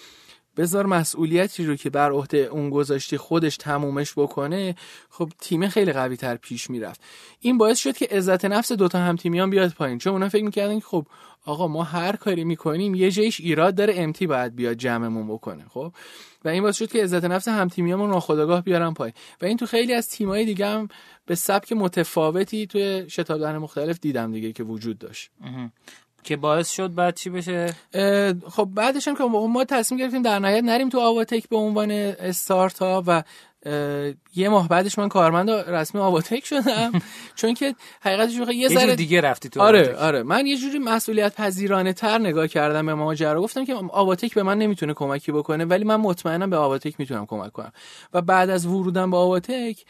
بذار مسئولیتی رو که بر عهده اون گذاشتی خودش تمومش بکنه خب تیم خیلی قوی تر پیش می‌رفت. این باعث شد که عزت نفس دوتا هم تیمیان بیاد پایین. چون اونا فکر می‌کردن که خب آقا ما هر کاری می‌کنیم یه جایش ایراد داره امتی باید بیاد جمعمون بکنه خب؟ و این باعث شد که عزت نفس هم تیمیامون ناخودآگاه بیارن پایین. و این تو خیلی از تیمای دیگه هم به سبک متفاوتی توی شتاب مختلف دیدم دیگه که وجود داشت. که باعث شد بعد چی بشه؟ خب بعدش هم که ما تصمیم گرفتیم در نهایت نریم تو آواتک به عنوان استارتاپ و یه ماه بعدش من کارمند رسمی آواتک شدم. [laughs] چون که حقیقتش یه ذره دیگه رفتی تو آره آواتک. آره. من یه جوری مسئولیت پذیرانه تر نگاه کردم به ماجرا. گفتم که آواتک به من نمی‌تونه کمکی بکنه ولی من مطمئنم به آواتک می‌تونم کمک کنم. و بعد از ورودم به آواتک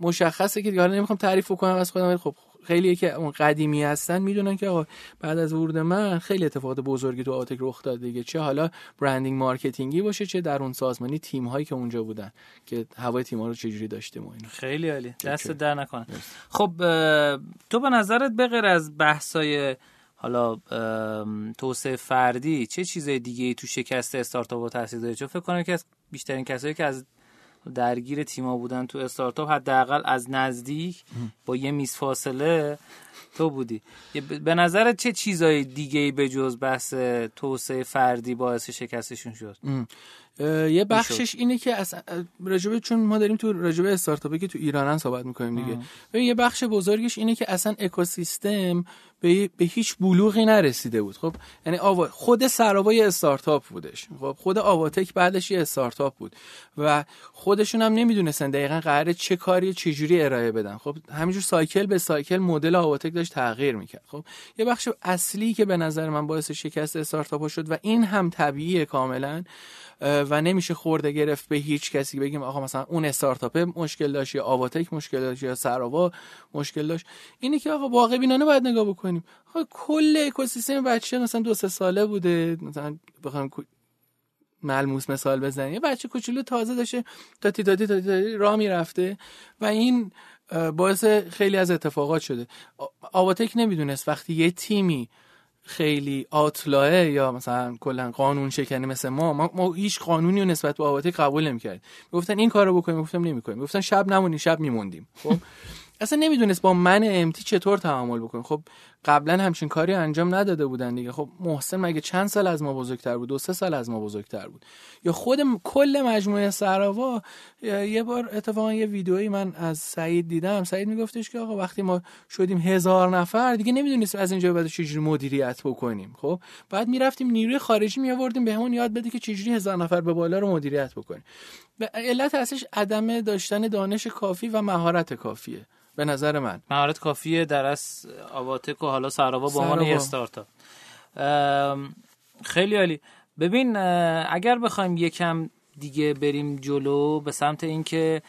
مشخصه که دیگه نمی‌خوام تعریف کنم از خودم ولی خب خیلی که اون قدیمی هستن می‌دونن که آقا بعد از ورود من خیلی اتفاقات بزرگی تو آواتک رخ داد دیگه. چه حالا branding marketing ی باشه چه درون سازمانی تیم هایی که اونجا بودن که هوای تیم ها رو چجوری داشتیم و خیلی عالی. دستت درد نکنه. خب تو به نظرت به غیر از بحثای حالا توسعه فردی چه چیزای دیگه ای تو شکست استارتاپا تاثیر داره چون فکر کنم که بیشترین کسایی که از درگیر تیما بودن تو استارتاپ حداقل از نزدیک با یه میز فاصله تو بودی. به نظر چه چیزای دیگه ای به جز بحث توسعه فردی باعث شکستشون شد؟ یه بخشش اینه که از راجبه چون ما داریم تو راجبه استارتاپی که تو ایرانن صحبت می‌کنیم دیگه. ببین یه بخش بزرگش اینه که اصلا اکوسیستم به, به هیچ بلوغی نرسیده بود. خب یعنی آوا... خود سراوا یه استارتاپ بودش. خب خود آواتک بعدش یه استارتاپ بود و خودشون هم نمی‌دونستن دقیقا قراره چه کاری چجوری ارائه بدن. خب همینجور سایکل به سایکل مدل آواتک داشت تغییر می‌کرد. خب یه بخش اصلی که به نظر من باعث شکست استارتاپ شد و این هم طبیعیه کاملا و نمیشه خورده گرفت به هیچ کسی بگیم آقا مثلا اون استارتاپ مشکل داشت یا آواتک مشکل داشت یا سراوا مشکل داشت. اینه که آقا واقع بینانه باید نگاه بکنیم. آقا کل اکوسیستم بچه مثلا دو سه ساله بوده. مثلا بخوام ملموس مثال بزنیم یه بچه کوچولو تازه داشته تا تی تا تی راه می‌رفته و این باعث خیلی از اتفاقات شده. آواتک نمی‌دونست وقتی یه تیمی خیلی آتلاه یا مثلا کلا قانون شکنی مثل ما ما, ما هیچ قانونی رو نسبت به آواتی قبول نمی‌کردیم. گفتن این کارو بکنیم گفتم نمی‌کنیم. گفتن شب نمونی شب میموندیم. خب؟ [laughs] اصلا نمی‌دونست با من امتی چطور تعامل بکنه. خب قبلا همچین کاری انجام نداده بودن دیگه. خب محسن مگه چند سال از ما بزرگتر بود؟ دو سه سال از ما بزرگتر بود. یا خود کل مجموعه سراوا یه بار اتفاقا یه ویدئویی من از سعید دیدم. سعید میگفتش که آقا وقتی ما شدیم هزار نفر دیگه نمی‌دونستیم از اینجا بعد چجوری مدیریت بکنیم. خب بعد می‌رفتیم نیروی خارجی میآوردیم بهمون یاد بده که چجوری هزار نفر به بالا رو مدیریت بکنیم. به علت اصلش عدم داشتن دانش کافی و مهارت کافیه. به نظر من. مهارت کافیه در از آواتک و حالا سراوا به عنوان استارتاپ. خیلی عالی. ببین اگر بخوایم یکم دیگه بریم جلو به سمت اینکه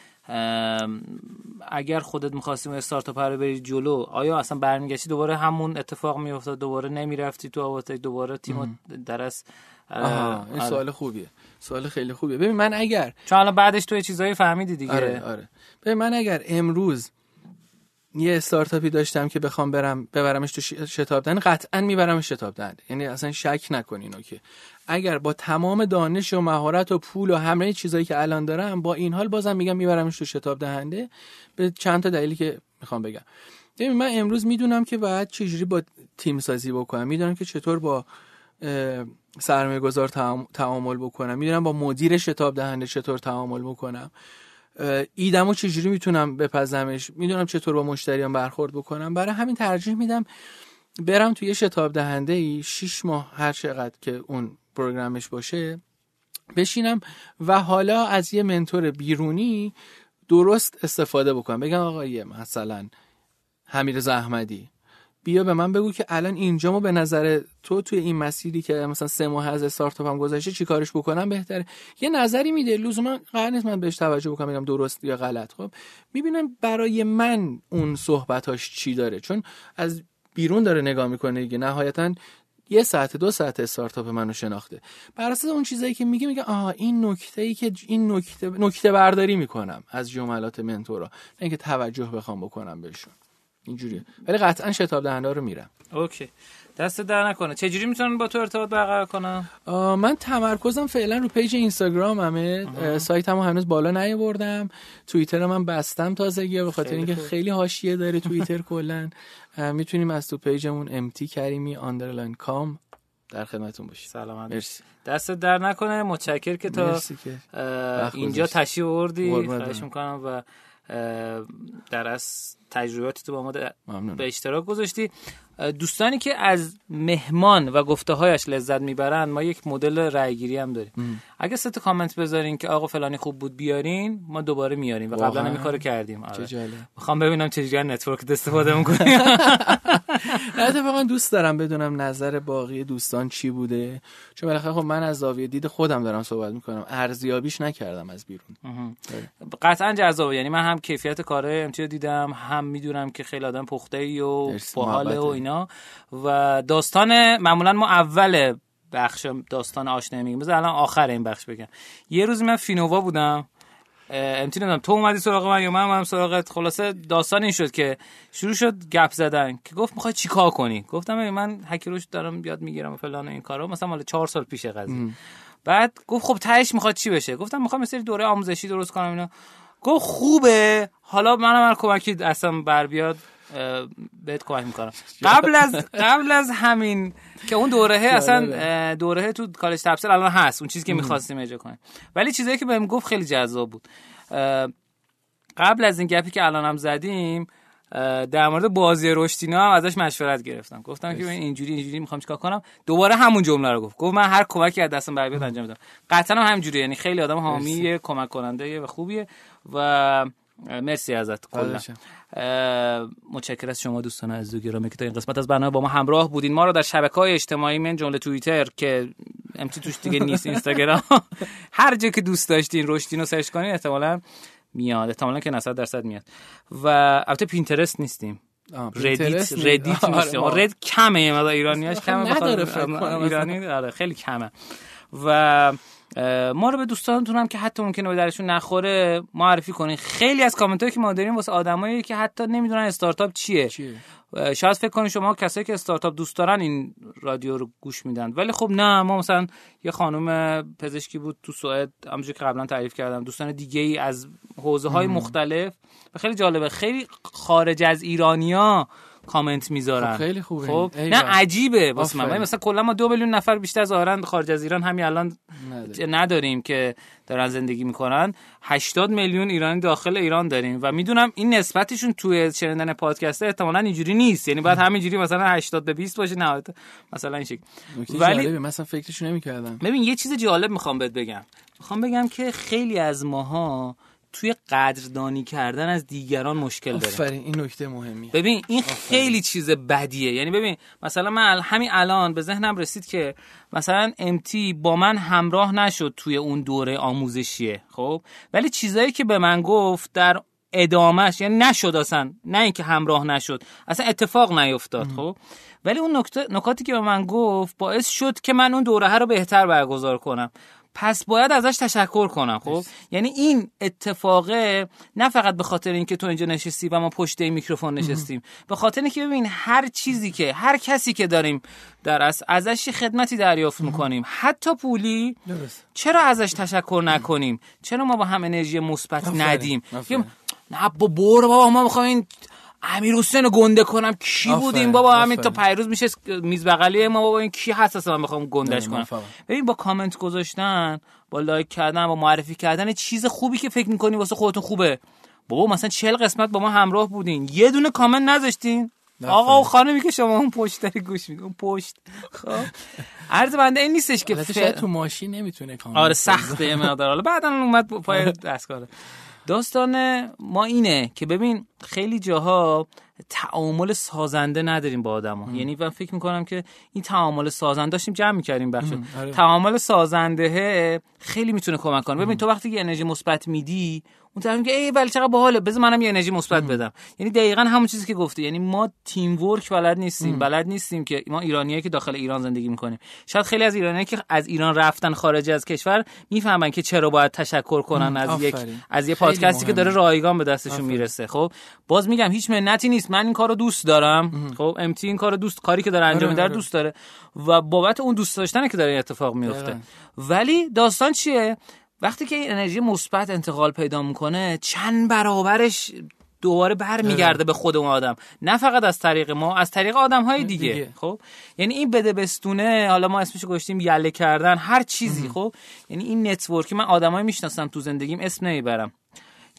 اگر خودت می‌خواستیم استارتاپ رو بری جلو آیا اصلا برمیگشتی دوباره همون اتفاق میافتاد؟ دوباره نمی‌رفتی تو آواتک؟ دوباره تیم درس این سوال خوبیه. سوال خیلی خوبیه. ببین من اگر چون الان بعدش تو چیزایی فهمیدی دیگه. آره آره. ببین من اگر امروز یه استارتاپی داشتم که بخوام برم ببرمش تو شتاب دهنده قطعا میبرمش شتاب دهنده یعنی اصلا شک نکنین که. اگر با تمام دانش و مهارت و پول و همه چیزایی که الان دارم با این حال بازم میگم میبرمش تو شتاب دهنده. به چند تا دلیلی که می‌خوام بگم. ببین من امروز می‌دونم که باید چجوری با تیم سازی بکنم. می‌دونم که چطور با سرمایه گذار تعامل بکنم. می‌دونم با مدیر شتاب دهنده چطور تعامل بکنم. ایدمو چجوری می‌تونم بپزمش؟ می‌دونم چطور با مشتریان برخورد بکنم. برای همین ترجیح میدم برم توی شتاب دهنده ای شیش ماه هر چقدر که اون پروگرامش باشه بشینم و حالا از یه منتور بیرونی درست استفاده بکنم. بگم آقای مثلا حمید احمدی بیا به من بگو که الان اینجا ما به نظر تو توی این مسیری که مثلا سه ماه از استارتاپم گذشته چی کارش بکنم بهتره؟ یه نظری میده. لزوما قرار نیست من بهش توجه بکنم بگم درست یا غلط. خب می‌بینم برای من اون صحبتاش چی داره؟ چون از بیرون داره نگاه می‌کنه دیگه. نهایتا یه ساعت دو ساعت استارتاپ منو شناخته. بر اساس اون چیزایی که میگه میگه آها این نکته ای که این نکته نکته برداری می‌کنم از جملات منتورا. نه اینکه توجه بخوام بکنم بهشون. اینجوریه. ولی قطعا شتاب دهنده رو میرم. OK. دستت درد نکنه. چجوری می‌تونن با تو ارتباط برقرار کنم من تمرکزم فعلا رو page اینستاگرام همه سایتمو هنوز بالا نیاوردم. توییتر من بستم تازگی به خاطر اینکه خیلی حاشیه داره [laughs] توییتر کلا. می‌تونیم از تو page مون امتی کریمی underline com در خدمتتون باشیم. سلامت مرسی. دستت درد نکنه. متشکر که تا اینجا تشریف آوردی. خواهش. می‌کنم و در از تجربیاتی تو با ما به اشتراک گذاشتی. دوستانی که از مهمان و گفته هایش لذت می‌برن ما یک مدل رأیگیری هم داریم. اگه سه تا کامنت بذارین که آقا فلانی خوب بود بیارین ما دوباره میاریم و قبلا؟ هم این کارو کردیم. آره. می‌خوام ببینم چجوری network استفاده [laughs] می‌کنیم اتفاقا دوست دارم بدونم نظر باقی دوستان چی بوده. چون بالاخره خب من از زاویه دید خودم دارم صحبت می‌کنم. ارزیابیش نکردم از بیرون. قطعا جذابه. یعنی من هم کیفیت کاره امتی رو دیدم هم می‌دونم که خیلی آدم پخته ای و مرسی، باحاله و. اینا. و داستان معمولا ما اول بخش داستان آشنایی میگیم. بذار الان آخر این بخش بگم. یه روز من فینووا بودم. امتی نمی‌دونم تو اومدی سراغ من یا من اومدم سراغت؟ خلاصه داستان این شد که شروع شد گپ زدن که گفت می‌خوای چیکار کنی؟ گفتم من هکروش دارم یاد می‌گیرم و فلان و این کارا. مثلا مال چهار سال پیش قضیه. بعد گفت خب تهش می‌خواد چی بشه؟ گفتم می‌خوام سری دوره آموزشی درست کنم اینا. گفت خوبه. حالا منم هر کمکی اصلا بر بیاد. بهت کمک می‌کنم. [laughs] قبل از قبل از همین که اون دوره اصلا اه، دوره تو کالج تفسیر الان هست اون چیزی که می‌خواستیم اجرا کنیم. ولی چیزایی که بهم گفت خیلی جذاب بود. قبل از این گپی که الان هم زدیم در مورد بازی رشتینا هم ازش مشورت گرفتم. گفتم که ببین اینجوری اینجوری می‌خوام چیکار کنم؟ دوباره همون جمله رو گفت. گفت من هر کمکی از دستم بر بیاد انجام میدم. قطعا هم همینجوریه. یعنی خیلی آدم حامی کمک کننده و خوبیه. و مرسی ازت کلا. متشکر از شما دوستان عزیز و گرامی که تا این قسمت از برنامه با ما همراه بودین. ما رو در شبکه های اجتماعی من جمله توییتر که امتی توش دیگه نیست اینستاگرام. [laughs] هر جا که دوست داشتین رشدین رو search کنین احتمالا میاد. احتمالا که 90 درصد میاد. و البته پینترست نیستیم. ردیت. ردیت نیست. [laughs] ما- رد کمه مقدار ایرانیاش کمه؟ نداره ایرانی؟ آره خیلی کمه. و ما رو به دوستانتون هم که حتی ممکنه به درشون نخوره معرفی کنین. خیلی از کامنت هایی که ما داریم واسه آدمایی که حتی نمی‌دونن استارتاپ چیه. چیه؟ شاید فکر کنین شما کسایی که استارتاپ دوست دارن این رادیو رو گوش میدن. ولی خب نه ما مثلا یه خانم پزشکی بود تو سوئد همونجوری که قبلا تعریف کردم دوستان دیگه ای از حوزه های مختلف. و خیلی جالبه. خیلی خارج از ایرانیا کامنت می‌ذارن. خب خیلی خوبه. خب. نه عجیبه واسه من. مثلا کلا ما دو میلیون نفر بیشتر ظاهرا خارج از ایران همین الان. نداریم. که دارن زندگی می‌کنن. 80 میلیون ایرانی داخل ایران داریم و می‌دونم این نسبتشون توی شنیدن پادکست احتمالا اینجوری نیست. یعنی باید همینجوری مثلا 80 به 20 باشه نه مثلا این شکل. ولی- جالبه مثلا فکرشو نمی‌کردم. ببین یه چیز جالب می‌خوام بهت بگم. می‌خوام بگم که خیلی از ماها توی قدردانی کردن از دیگران مشکل داریم آفرین این نکته مهمیه. ببین این خیلی چیز بدیه. یعنی ببین مثلا من همین الان به ذهنم رسید که مثلا امتی با من همراه نشد توی اون دوره آموزشیه خب؟ ولی چیزایی که به من گفت در ادامش یعنی نشد اصلا نه اینکه همراه نشد اصلا اتفاق نیفتاد خب؟ ولی اون نکته نکاتی که به من گفت باعث شد که من اون دوره رو بهتر برگزار کنم. پس باید ازش تشکر کنم خب؟ یعنی این اتفاقه نه فقط به خاطر اینکه تو اینجا نشستی و ما پشت این میکروفون نشستیم به خاطر اینکه ببین هر چیزی که هر کسی که داریم در از ازش خدمتی دریافت می‌کنیم. حتی پولی درست چرا ازش تشکر نکنیم؟ چرا ما با هم انرژی مثبت ندیم؟ نه با برو بابا ما می‌خوایم این امیر حسین گنده کنم. کی آفرین، بودیم؟ بابا همین تا. پیروز میشه میز بغلی ما. بابا این کی هست اصلا من بخوام گندش کنم. ببین با کامنت گذاشتن با لایک کردن با معرفی کردن چیز خوبی که فکر می‌کنی واسه خودتون خوبه. بابا مثلا 40 قسمت با ما همراه بودین. یه دونه کامنت نذاشتین. آقا و خانمی که شما اون پشت داری گوش میدین اون پشت. خب. عرض بنده این نیستش که شاید تو ماشین نمی‌تونه کامل آره سخته مقدار. حالا بعدا اومد پای دستگاه. داستان ما اینه که ببین خیلی جاها تعامل سازنده نداریم با آدما یعنی من فکر می‌کنم که این تعامل سازنده داشتیم جمع می‌کردیم بخش. آره. تعامل سازنده خیلی می‌تونه کمک کنه. ببین تو وقتی که انرژی مثبت میدی اون طرف میگه ای ولی چقدر باحاله بذار منم یه انرژی مثبت بدم. یعنی دقیقا همون چیزی که گفتی. یعنی ما تیم ورک بلد نیستیم بلد نیستیم که ما ایرانیایی که داخل ایران زندگی می‌کنیم. شاید خیلی از ایرانیایی که از ایران رفتن خارج از کشور می‌فهمن که چرا باید تشکر کنن از یک. از یه پادکستی که داره. رایگان به دستشون می‌رسه. خب؟ باز میگم هیچ منتی نیست. من این کارو دوست دارم. خب امتی این کارو دوست کاری که داره انجام آره، میده رو آره. دوست داره. و بابت اون دوست داشتنه که داره این اتفاق میفته. ولی داستان چیه؟ وقتی که این انرژی مثبت انتقال پیدا می‌کنه چند برابرش دوباره برمیگرده به خود اون آدم. نه فقط از طریق ما از طریق آدم های دیگه. دیگه. خب؟ یعنی این بده بستونه حالا ما اسمشو گذاشتیم یله کردن هر چیزی. خب؟ یعنی این نتورکی من آدمایی می‌شناسم تو زندگیم اسم نمی‌برم.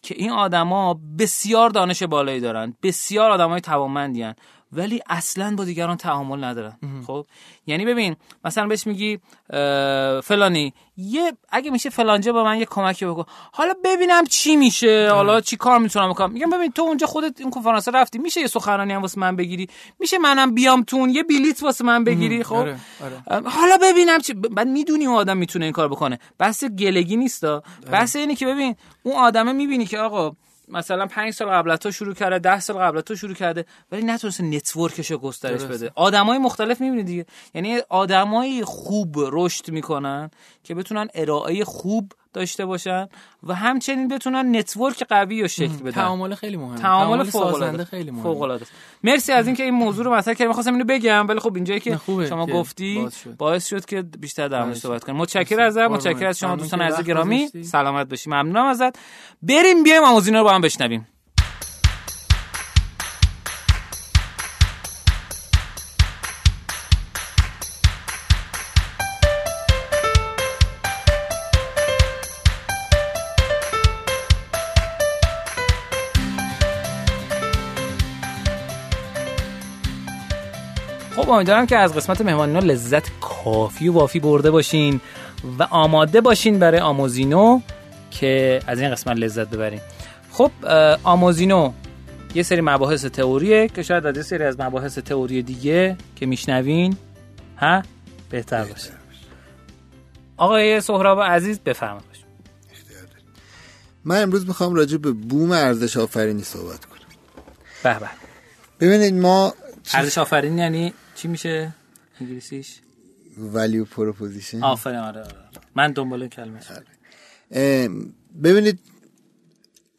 که این آدما بسیار دانش بالایی دارن بسیار آدمای توانمندی. ولی اصلا با دیگران تعامل ندارن. خب؟ یعنی ببین مثلا بهش میگی فلانی. یه اگه میشه فلانجا با من یه کمکی بکن. حالا ببینم چی میشه. حالا چی کار می‌تونم بکنم. میگم ببین تو اونجا خودت این کنفرانس رفتی. میشه یه سخنرانی هم واسه من بگیری؟ میشه منم بیام تون یه بلیت واسه من بگیری؟ خب؟ آره، آره. حالا ببینم چی. بعد می‌دونی اون آدم می‌تونه این کار بکنه. بحث گلگی نیستا بحث اینه که ببین اون آدمه می‌بینی که آقا مثلا پنج سال قبل تو شروع کرده ده سال قبل تو شروع کرده ولی نتونسته network ش رو گسترش. درسته. بده آدمای مختلف می‌بینی دیگه یعنی آدمای خوب رشد می‌کنن که بتونن ارائه خوب داشته باشن و همچنین بتونن network قوی رو شکل بدن. تعامل خیلی مهمه. تعامل فوق سازنده خیلی مهمه. فوق العاده است. مرسی از اینکه این موضوع رو مطرح کردیم. می‌خواستم اینو بگم ولی خب اینجایی که شما گفتی باز شد. باعث شد که بیشتر در بابش صحبت. کنیم. متشکرم ازت. متشکرم از شما دوستان عزیز گرامی. سلامت باشی. ممنونم ازت. بریم بیایم آموزینا رو با هم بشنویم. خب امیدوارم که از قسمت مهمانینا لذت کافی و وافی برده باشین و آماده باشین برای آموزینو که از این قسمت لذت ببرین. خب آموزینو یه سری مباحث تئوریه که شاید از یه سری از مباحث تئوری دیگه که میشنوین ها بهتر باشه. آقای سهراب عزیز بفرمایید. من امروز می‌خوام راجع به بوم ارزش آفرینی صحبت کنم. به به. ببینید ما ارزش آفرین یعنی چی میشه انگلیسیش؟ value proposition آفرین آره, آره. من دنبال کلمه شدم. ببینید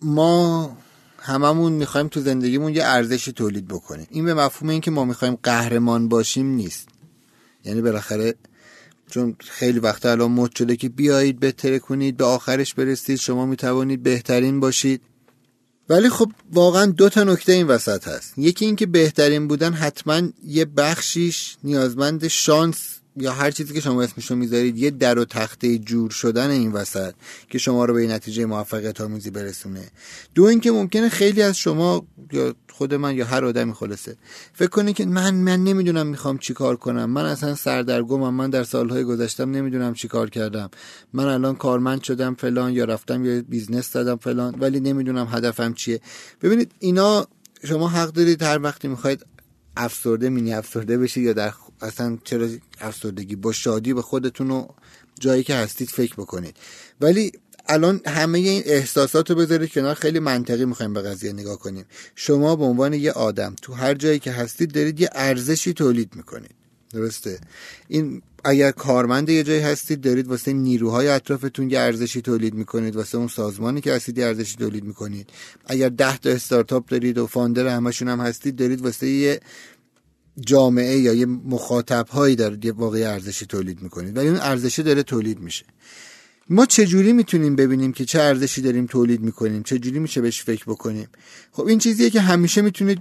ما هممون می‌خوایم تو زندگیمون یه ارزشی تولید بکنیم. این به مفهوم این که ما می‌خوایم قهرمان باشیم نیست. یعنی بالاخره چون خیلی وقت الان مد شده که بیایید بهتره کنید به آخرش برسید شما می‌توانید بهترین باشید. ولی خب واقعا دو تا نکته این وسط هست. یکی اینکه بهترین بودن حتما یه بخشیش نیازمند شانس یا هر چیزی که شما اسمشو می‌ذارید یه در و تخته جور شدن این وسط که شما رو به نتیجه موفقیت آمیزی برسونه. دو اینکه ممکنه خیلی از شما یا خود من یا هر آدمی خلاصه. فکر کنه که من من نمی‌دونم می‌خوام چی کار کنم. من اصلا سردرگمم. من در سالهای گذشتم نمی‌دونم چی کار کردم. من الان کارمند شدم فلان یا رفتم یا business دادم فلان ولی نمی‌دونم هدفم چیه. ببینید اینا شما حق دارید هر وقتی می‌خواید افسرده مینی افسرده بشید یا در اصلا چرا افسردگی؟ با شادی به خودتون و جایی که هستید فکر بکنید. ولی الان همه این احساسات رو بذارید کنار. خیلی منطقی می‌خوایم به قضیه نگاه کنیم. شما به عنوان یه آدم تو هر جایی که هستید دارید یه ارزشی تولید می‌کنید. درسته؟ این اگر کارمند یه جایی هستید دارید واسه نیروهای اطرافتون یه ارزشی تولید می‌کنید. واسه اون سازمانی که هستید یه ارزشی تولید می‌کنید. اگر ده تا استارتاپ دارید و فاندر همشون هم هستید دارید واسه یه جامعه یا یه مخاطب هایی دارید یه ارزشی تولید می‌کنید ولی اون ارزشی داره تولید میشه. ما چجوری می‌تونیم ببینیم که چه ارزشی داریم تولید می‌کنیم؟ چجوری میشه بهش فکر بکنیم؟ خب این چیزیه که همیشه می‌تونید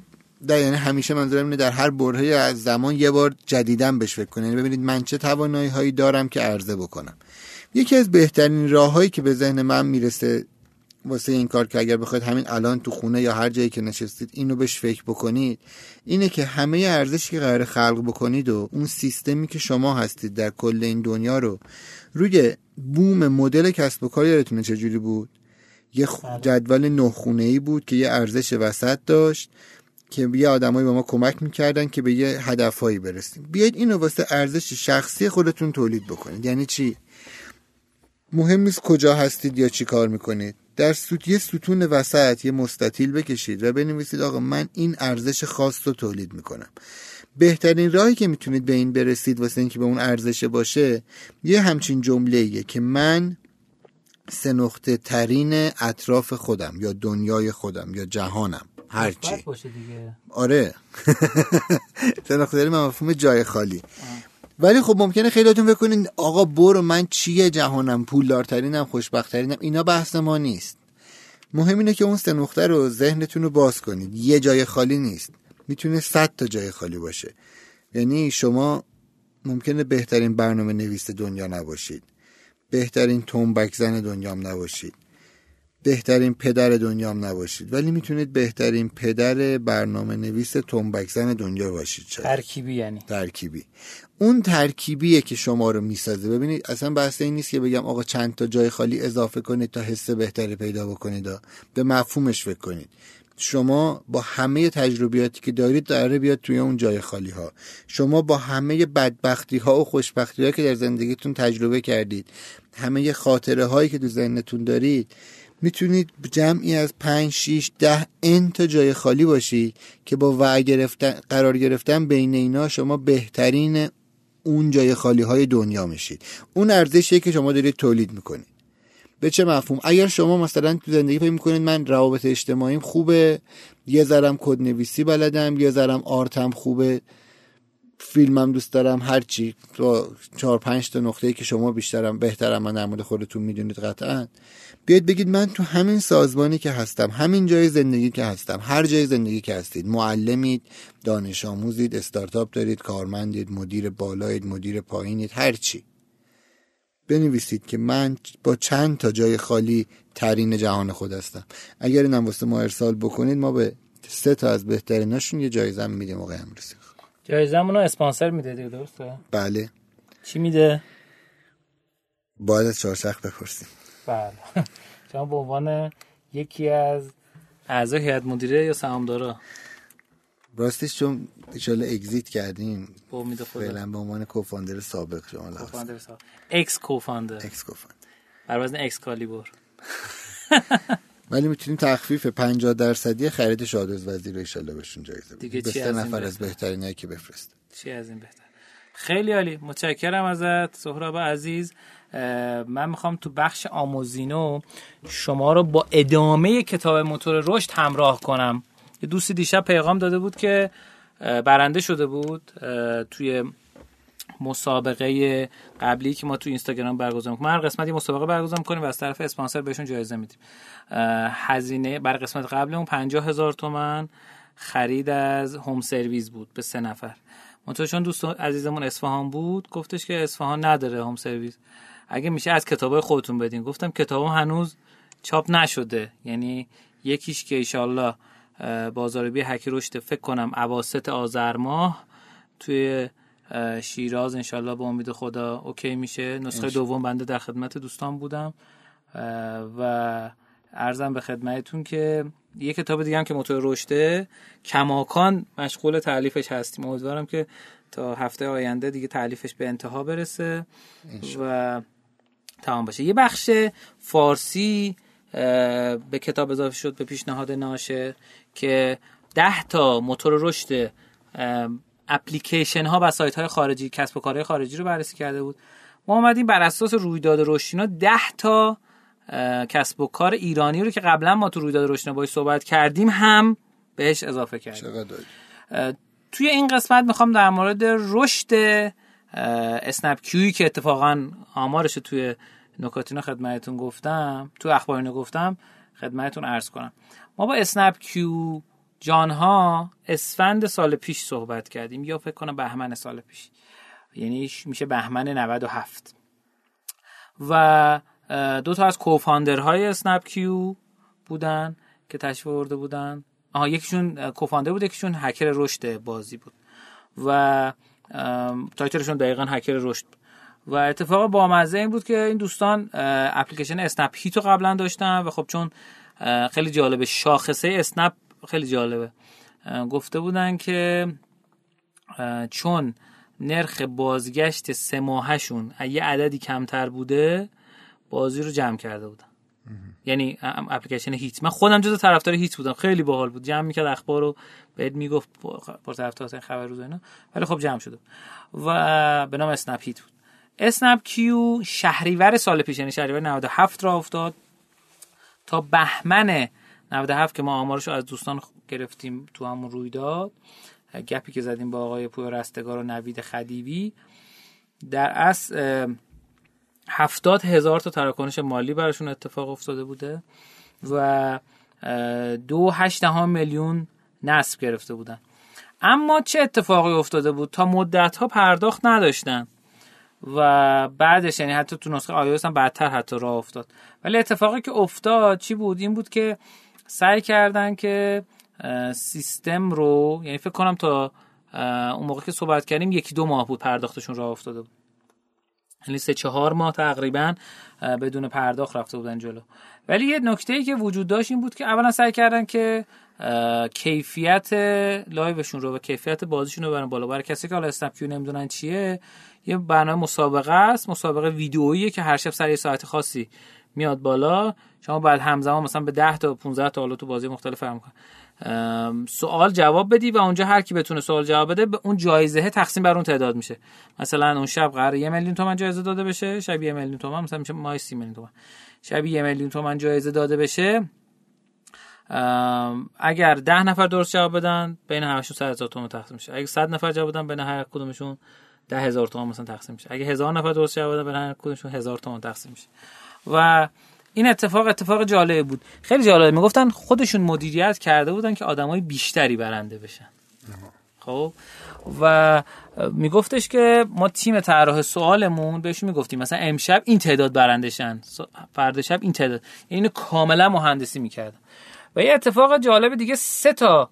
در یعنی همیشه منظورم اینه در هر برهه از زمان یه بار جدیدن بهش فکر کنید یعنی ببینید من چه توانایی هایی دارم که عرضه بکنم. یکی از بهترین راههایی که به ذهن من می‌رسه واسه این کار که اگر بخواید همین الان تو خونه یا هر جایی که نشستید اینو بهش فکر بکنید اینه که همه ارزشی که قرار خلق بکنید و اون سیستمی که شما هستید در کل این دنیا رو روی بوم مدل کسب و کار یادتونه چجوری بود؟ یه بله. جدول نه خونه ای بود که یه ارزش وسط داشت که یه آدمایی به ما کمک می‌کردن که به یه هدفهایی برسیم. بیاید اینو واسه ارزش شخصی خودتون تولید بکنید. یعنی چی؟ مهم نیست کجا هستید یا چی کار می‌کنید. در سوت یه ستون وسط یه مستطیل بکشید و بنویسید آقا من این ارزش خاص رو تولید می‌کنم. بهترین راهی که می‌تونید به این برسید واسه اینکه به اون ارزش باشه یه همچین جمله که من سه نقطه ترین اطراف خودم یا دنیای خودم یا جهانم. هرچی. باشه دیگه. آره. [laughs] سه نقطه ترین مفهوم جای خالی. ولی خب ممکنه خیلیاتون فکر آقا برو من چیه جهانم پولدارترینم خوشبختترینم اینا بحث ما نیست. مهم اینه که اون سه نقطه رو ذهنتون رو باز کنید. یه جای خالی نیست. می‌تونه صد تا جای خالی باشه. یعنی شما ممکنه بهترین برنامه نویس دنیا نباشید. بهترین تنبک زن دنیام نباشید. بهترین پدر دنیام نباشید. ولی می‌تونید بهترین پدر برنامه نویس تنبک زن دنیا باشید. شاید. ترکیبی یعنی. ترکیبی. اون ترکیبیه که شما رو می‌سازه. ببینید اصلا بحث این نیست که بگم آقا چند تا جای خالی اضافه کنید تا حس بهتری پیدا بکنید. به مفهومش فکر کنید. شما با همه تجربیاتی که دارید داره بیاد توی اون جای خالی ها شما با همه بدبختی ها و خوشبختی ها که در زندگیتون تجربه کردید همه خاطره هایی که تو ذهنتون دارید می‌تونید جمعی از پنج شیش ده ان تا جای خالی باشید که با وع گرفتن قرار گرفتن بین اینا شما بهترین اون جای خالی های دنیا میشید. اون ارزشیه که شما دارید تولید می‌کنید. به چه مفهوم؟ اگر شما مثلا تو زندگی فکر می‌کنید من روابط اجتماعیم خوبه یه ذرم کد نویسی بلدم یه ذرم آرتم خوبه فیلمم دوست دارم هرچی تو چهار پنج تا نقطه ای که شما بیشترم بهترم من در خودتون می‌دونید قطعا. بیاید بگید من تو همین سازمانی که هستم همین جای زندگی که هستم هر جای زندگی که هستید معلمید دانش آموزید استارتاپ دارید کارمندید مدیر بالایید مدیر پایینید هرچی بنویسید که من با چند تا جای خالی ترین جهان خود هستم. اگر اینم واسه ما ارسال بکنید ما به سه تا از بهتریناشون یه جایزه میدیم آقای امروزی جایزمون رو اسپانسر میده دیگه درسته؟ بله. چی میده؟ باید از چهارچخ بپرسیم. بله. [laughs] شما به عنوان یکی از اعضای هیئت مدیره یا سهامدارا؟ راستش چون ایشالا اگزیت کردیم با امید خدا. فعلا به عنوان کوفاندر سابق شما کوفاندر سا اکس کوفاندر اکس کوفاندر بر وزن اکس کالیبر [laughs] ولی می‌تونیم تخفیف 50 درصدی خرید شادوز وزیر رو ایشالا بهشون جایزه بدیم دیگه به سه نفر از بهتر؟ بهترینایی که بفرست. چی از این بهتر؟ خیلی عالی. متشکرم ازت سهراب عزیز. من می‌خوام تو بخش آموزینو شما رو با ادامه کتاب موتور رشد همراه کنم. یه دوستی دیشب پیغام داده بود که برنده شده بود توی مسابقه قبلی که ما تو اینستاگرام برگزار می‌کنیم. هر قسمت یه مسابقه برگزار می‌کنیم و از طرف اسپانسر بهشون جایزه میدیم. هزینه برای قسمت قبل اون 50 هزار تومن خرید از هوم سرویس بود به سه نفر. منتها چون دوست عزیزمون اصفهان بود گفتش که اصفهان نداره هوم سرویس اگه میشه از کتابای خودتون بدین. گفتم کتاب هنوز چاپ نشده. یعنی یکیش که ایشالله اه، بازاریابی حکی رشد فکر کنم اواسط آذر ماه توی شیراز انشالله به امید خدا اوکی میشه. نسخه دوم بنده در خدمت دوستان بودم. و ارزم به خدمتتون که یه کتاب دیگه هم که موتور رشده کماکان مشغول تعلیفش هستیم. امیدوارم که تا هفته آینده دیگه تعلیفش به انتها برسه و تمام باشه. یه بخش فارسی به کتاب اضافه شد به پیشنهاد ناشر که ده تا موتور رشد اپلیکیشن ها و سایت های خارجی کسب و کارهای خارجی رو بررسی کرده بود. ما اومدیم بر اساس رویداد رشدینا ده تا اه، کسب و کار ایرانی رو که قبلا ما تو رویداد رشدینا باهاش صحبت کردیم هم بهش اضافه کردیم. چقدر توی این قسمت می‌خوام در مورد رشد اسنپ کیوی که اتفاقا آمارش رو توی نکاتینا خدمتتون گفتم تو اخبارینو گفتم خدمتتون عرض کنم. ما با اسنپ کیو جانها اسفند سال پیش صحبت کردیم. یا فکر کنم بهمن سال پیش. یعنی میشه بهمن 97 و دو تا از co-founder های اسنپ کیو بودن که تشریف آورده بودن. آها یکیشون co-founder بود یکیشون هکر رشد بازی بود. و تایتلشون دقیقا هکر رشد بود. و اتفاق بامزه این بود که این دوستان اپلیکیشن اسنپ هیتو قبلا داشتن و خب چون خیلی جالبه شاخصه اسنپ خیلی جالبه. گفته بودن که چون نرخ بازگشت سه ماهشون یه عددی کمتر بوده بازی رو جمع کرده بودن. یعنی اپلیکیشن هیت. من خودم جزو طرفدار هیت بودم. خیلی باحال بود. جمع می‌کرد اخبار رو بهت می‌گفت پر طرفدار خبر روز اینا. ولی خب جمع شده. و به نام اسنپ هیت بود. اسنپ کیو شهریور سال پیش یعنی شهریور 97 را افتاد تا بهمن 97 که ما آمارش رو از دوستان گرفتیم تو همون رویداد. گپی که زدیم با آقای پویا رستگار و نوید خدیوی. در اصل هفتاد هزار تا تراکنش مالی براشون اتفاق افتاده بوده و دو هشت میلیون نصب گرفته بودن. اما چه اتفاقی افتاده بود تا مدت ها پرداخت نداشتن و بعدش یعنی حتی تو نسخه آیوس هم بعدتر حتی راه افتاد. ولی اتفاقی که افتاد چی بود؟ این بود که سعی کردن که سیستم رو یعنی فکر کنم تا اون موقع که صحبت کردیم یکی دو ماه بود پرداختشون راه افتاده بود. یعنی سه چهار ماه تقریبا بدون پرداخت رفته بودن جلو. ولی یه نکته ای که وجود داشت این بود که اولا سعی کردن که کیفیت لایوشون رو و کیفیت بازیشون رو برن بالا. برای کسی که حالا اسنپ نمی‌دونن چیه یه برنامه مسابقه است مسابقه ویدئویی که هر شب سر یه ساعت خاصی میاد بالا. شما بعد همزمان مثلا به 10 تا 15 تا حالا تو بازی مختلف هم سوال جواب بدی و اونجا هر کی بتونه سوال جواب بده به اون جایزه تقسیم بر اون تعداد میشه. مثلا اون شب قرار یه میلیون تومن جایزه داده بشه شب یه میلیون تومن مثلا میشه مای 30 میلیون تومن. شب یه میلیون تومن جایزه داده بشه اگر ده نفر درست جواب بدن بین همشون 100 هزار تومان تقسیم میشه. اگه 100 نفر جواب بدن بین هر کدومشون ده هزار تومان مثلا تقسیم میشه. اگه هزار نفر درست جواب بدن بین هر کدومشون هزار تومان تقسیم میشه. و این اتفاق اتفاق جالب بود. خیلی جالب می‌گفتن خودشون مدیریت کرده بودن که آدمای بیشتری برنده بشن. خب؟ و میگفتش که ما تیم طراح سوالمون بهشون می‌گفتیم. مثلا امشب این تعداد برندشن. فردا شب این تعداد. یعنی اینو کاملا مهندسی می‌کردن. و یه اتفاق جالب دیگه سه تا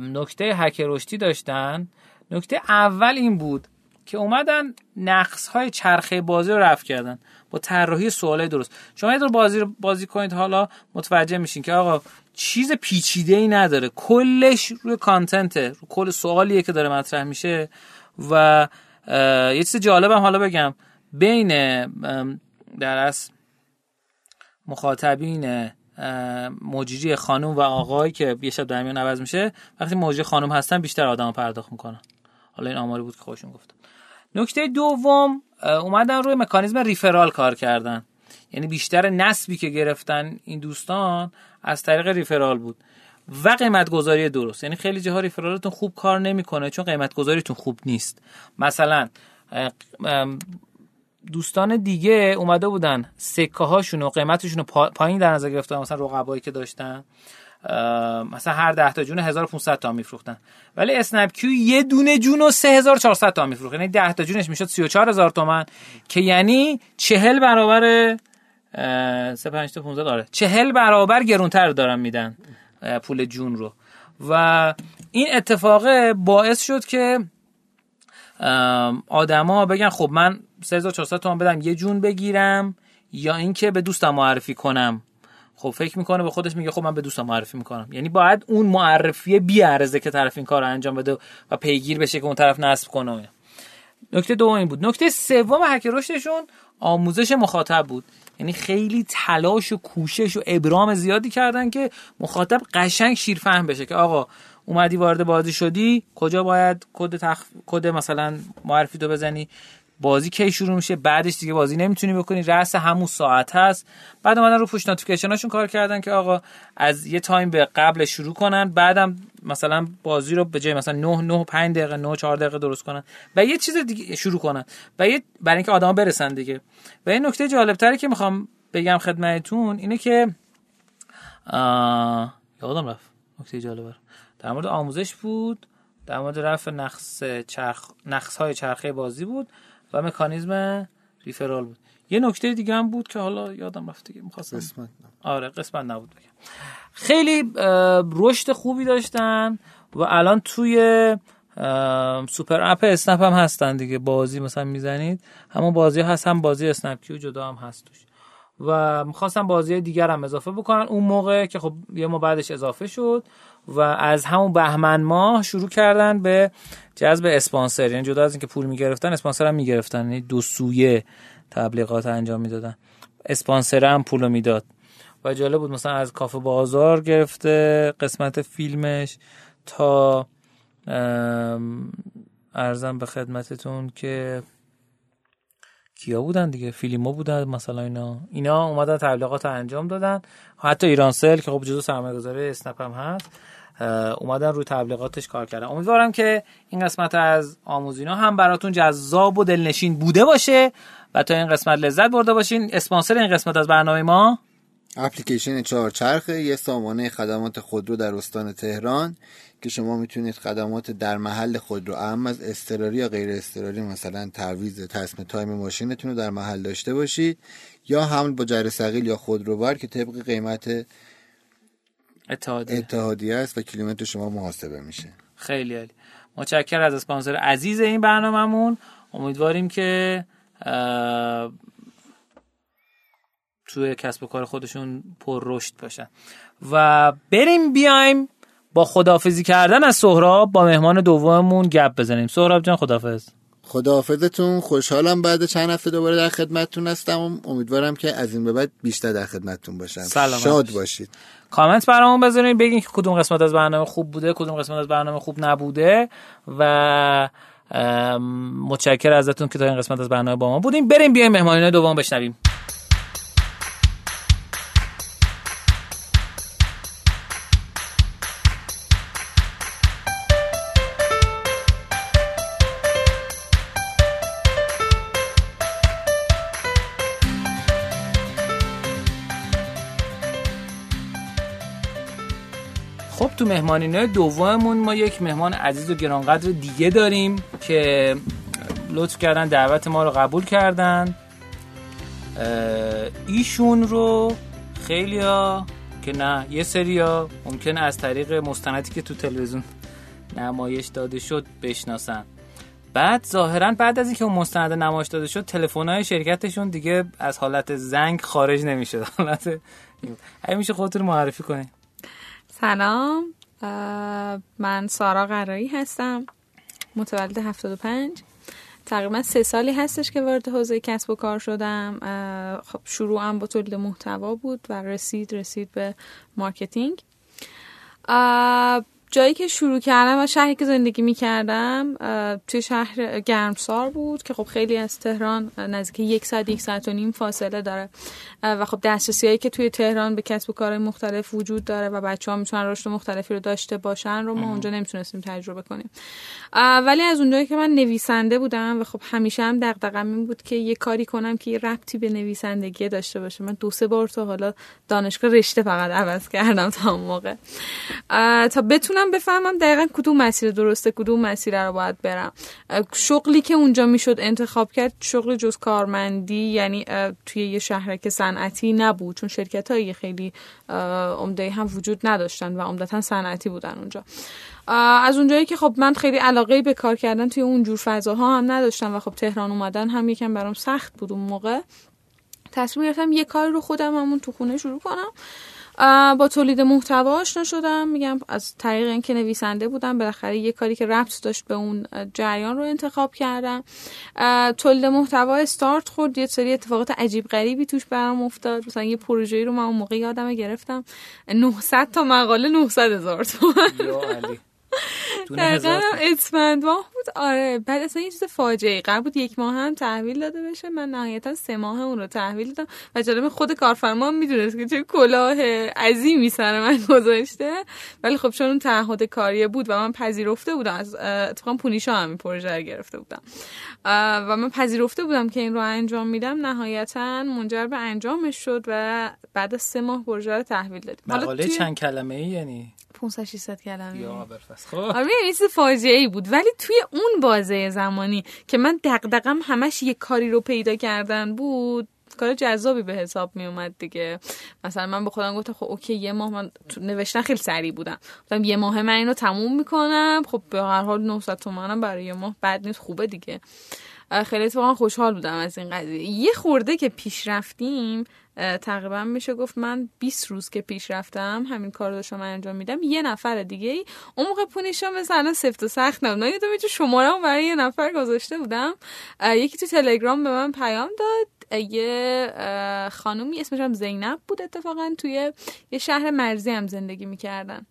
نکته هک رشدی داشتن. نکته اول این بود که اومدن نقص های چرخه بازی رو رفع کردن. با طراحی سوالای درست. شما یه بازی رو بازی کنید حالا متوجه میشین که آقا چیز پیچیده ای نداره. کلش روی کانتنته رو کل سوالیه که داره مطرح میشه و یه چیز جالبم حالا بگم. بین در از مخاطبین مجری خانم و آقای که یه شب در میان عوض میشه وقتی مجری خانم هستن بیشتر آدم پرداخت می‌کنن. حالا این آماری بود که خودشون گفتم نکته دوم اومدن روی مکانیزم ریفرال کار کردن. یعنی بیشتر نسبی که گرفتن این دوستان از طریق ریفرال بود. و قیمت گذاری درست. یعنی خیلی جاها ریفرالتون خوب کار نمی‌کنه چون قیمت گذاریتون خوب نیست. مثلا دوستان دیگه اومده بودن سکه هاشون و قیمتشون رو پایین در نظر گرفتن مثلا رقبایی که داشتن. مثلا هر 10 تا جون 1500 تا میفروختن. ولی اسنپ کیو یه دونه جون رو 3400 تا میفروخت. یعنی 10 تا جونش می‌شد 34000 تومان که یعنی 40 برابر 3 5 تا 15 داره 40 برابر گرونتر دارن میدن پول جون رو. و این اتفاق باعث شد که آدما بگن خب من 3400 تومان بدم یه جون بگیرم یا اینکه به دوستم معرفی کنم. خب فکر می‌کنه به خودش میگه خب من به دوستم معرفی می‌کنم. یعنی باید اون معرفی بی ارزه که طرف این کار رو انجام بده و پیگیر بشه که اون طرف نصب کنه. نکته دوم این بود. نکته سوم هک رشدشون آموزش مخاطب بود. یعنی خیلی تلاش و کوشش و ابرام زیادی کردن که مخاطب قشنگ شیرفهم بشه که آقا اومدی وارد بازی شدی کجا باید کد تخ... کد مثلا معرفی تو بزنی؟ بازی کی شروع میشه؟ بعدش دیگه بازی نمی‌تونی بکنی. رأس همون ساعت هست. بعد اومدن رو پوش نوتیفیکیشناشون کار کردن که آقا از یه تایم به قبل شروع کنن. بعدم مثلا بازی رو به جای مثلا 9 9 5 دقیقه 9 4 دقیقه درست کنن. و یه چیز دیگه شروع کنن. و یه برای اینکه آدما برسن دیگه. و این نکته جالب تری که می‌خوام بگم خدمتتون اینه که یادم رفت. نکته جالب در مورد آموزش بود. در مورد رفع نقص چرخ نقص های چرخه بازی بود. و مکانیزم ریفرال بود. یه نکته دیگه هم بود که حالا یادم رفت دیگه می‌خواستم. قسمت آره قسمت نبود بگم. خیلی رشد خوبی داشتن و الان توی super app اسنپ هم هستن دیگه بازی مثلا می‌زنید. همون بازی هست هم بازی اسنپ کیو جدا هم هست توش. و می‌خواستم بازی دیگر هم اضافه بکنن. اون موقع که خب یه ماه بعدش اضافه شد. و از همون بهمن ماه شروع کردن به جذب اسپانسر. یعنی جدا از اینکه پول می‌گرفتن اسپانسر هم می‌گرفتن. یعنی دو سویه تبلیغات انجام می‌دادن. اسپانسر هم پول می‌داد. و جالب بود مثلا از کافه بازار گرفته قسمت فیلمش تا ارزم به خدمتتون که کیا بودن دیگه؟ فیلمو بودن مثلا اینا. اینا اومدن تبلیغات انجام دادن. حتی ایرانسل که خب جزو سرمایه‌گذاری اسنپ هم هست. اومدن روی تبلیغاتش کار کردن. امیدوارم که این قسمت از آموزینا هم براتون جذاب و دلنشین بوده باشه و تا این قسمت لذت برده باشین. اسپانسر این قسمت از برنامه ما؟ اپلیکیشن چهارچرخه یه سامانه خدمات خودرو در استان تهران که شما می‌تونید خدمات در محل خودرو اهم از اضطراری یا غیر اضطراری مثلا تعویض تصمیم تایم ماشینتون رو در محل داشته باشید یا حمل با جر ثقیل یا خودروبر که طبق قیمت اتحادیه. اتحادیه است و کیلومتر شما محاسبه میشه. خیلی عالی. متشکر از اسپانسر عزیز این برنامهمون. امیدواریم که توی کسب و کار خودشون پر رشد باشن. و بریم بیایم با خدافزی کردن از سهراب با مهمان دوممون گپ بزنیم. سهراب جان خدافز خداحافظتون خوشحالم بعد چند هفته دوباره در خدمتتون هستم. امیدوارم که از این به بعد بیشتر در خدمتتون باشم. سلامت شاد باشید. کامنت برامون بذارین بگین که کدوم قسمت از برنامه خوب بوده کدوم قسمت از برنامه خوب نبوده و متشکر ازتون که تا این قسمت از برنامه با ما بودیم بریم بیایم مهمانین دوم بشنویم. مهمانینه دوممون ما یک مهمان عزیز و گرانقدر دیگه داریم که لطف کردن دعوت ما رو قبول کردن. ایشون رو خیلیا که نه یه سریا ممکنه از طریق مستندی که تو تلویزیون نمایش داده شد بشناسن. بعد ظاهرا بعد از اینکه اون مستند نمایش داده شد تلفن‌های شرکتشون دیگه از حالت زنگ خارج نمیشه [laughs] حالت اگه میشه خودتون معرفی کنید سلام. من سارا قرایی هستم. متولد 75 تقریبا سه سالی هستش که وارد حوزه کسب و کار شدم. خب شروعم با تولید محتوا بود و رسید رسید به marketing. جایی که شروع کردم و شهری که زندگی می کردم توی شهر گرمسار بود که خب خیلی از تهران نزدیک یک ساعت یک ساعت و نیم فاصله داره. و خب دسترسی هایی که توی تهران به کسب و کار مختلف وجود داره و بچه ها می‌تونن رشد مختلفی رو داشته باشن رو ما اونجا نمی‌تونستیم تجربه کنیم. ولی از اونجایی که من نویسنده بودم و خب همیشه هم دغدغم این بود که یه کاری کنم که یه ربطی به نویسندگی داشته باشه. من دو سه بار تا حالا دانشگاه رشته فقط عوض کردم تا اون موقع. تا بتونم بفهمم دقیقا کدوم مسیر درسته کدوم مسیر رو باید برم. شغلی که اونجا می‌شد انتخاب کرد شغل جز کارمندی یعنی توی یه شهرک صنعتی نبود چون شرکت های خیلی عمده هم وجود نداشتن و عمدتا صنعتی بودن اونجا. از اونجایی که خب من خیلی علاقه به کار کردن توی اونجور فضاها هم نداشتم و خب تهران اومدن هم یکم برام سخت بود اون موقع. تصمیم گرفتم یه کاری رو خودم همون تو خونه شروع کنم. با تولید محتوا آشنا شدم. میگم از طریق اینکه نویسنده بودم بالاخره یه کاری که ربط داشت به اون جریان رو انتخاب کردم. تولید محتوا استارت خورد. یه سری اتفاقات عجیب غریبی توش برام افتاد. مثلا یه پروژه‌ای رو من اون موقع یادم گرفتم. 900 تا مقاله 900 هزار تومن. دقیقا تا. اسفند ماه بود. آره بعد اصلا یه چیز فاجعه قرار بود یک ماه هم تحویل داده بشه. من نهایتا سه ماه اون رو تحویل دادم. و جالب خود کارفرما می‌دونست که چه کلاه عظیمی سر من [laughs] گذاشته. ولی خب چون اون تعهد کاری بود و من پذیرفته بودم از اتفاقا پونیشا هم این پروژه رو گرفته بودم. و من پذیرفته بودم که این رو انجام میدم. نهایتا منجر به انجامش شد و بعد از سه ماه پروژه رو تحویل دادیم. مقاله توی... چند کلمه ای یعنی؟ 500 600 کلمه. یا برفس خب. آره یعنی فاجعه ای بود. ولی توی اون بازه زمانی که من دغدغم همش یه کاری رو پیدا کردن بود کار جذابی به حساب می اومد دیگه. مثلا من به خودم گفتم خب اوکی یه ماه من نوشتن خیلی سریع بودم. گفتم یه ماه من اینو تموم می‌کنم. خب به هر حال 900 تومنم برای یه ماه بد نیست خوبه دیگه. خیلی اتفاقا خوشحال بودم از این قضیه. یه خورده که پیش رفتیم تقریبا میشه گفت من 20 روز که پیش رفتم همین کار داشتم انجام میدم یه نفر دیگه ای اون موقع مثلا سفت و سخت نبود. یادم شماره برای یه نفر گذاشته بودم. یکی تو تلگرام به من پیام داد. یه خانومی اسمش هم زینب بود اتفاقا توی یه شهر مرزی هم زندگی می‌کردن.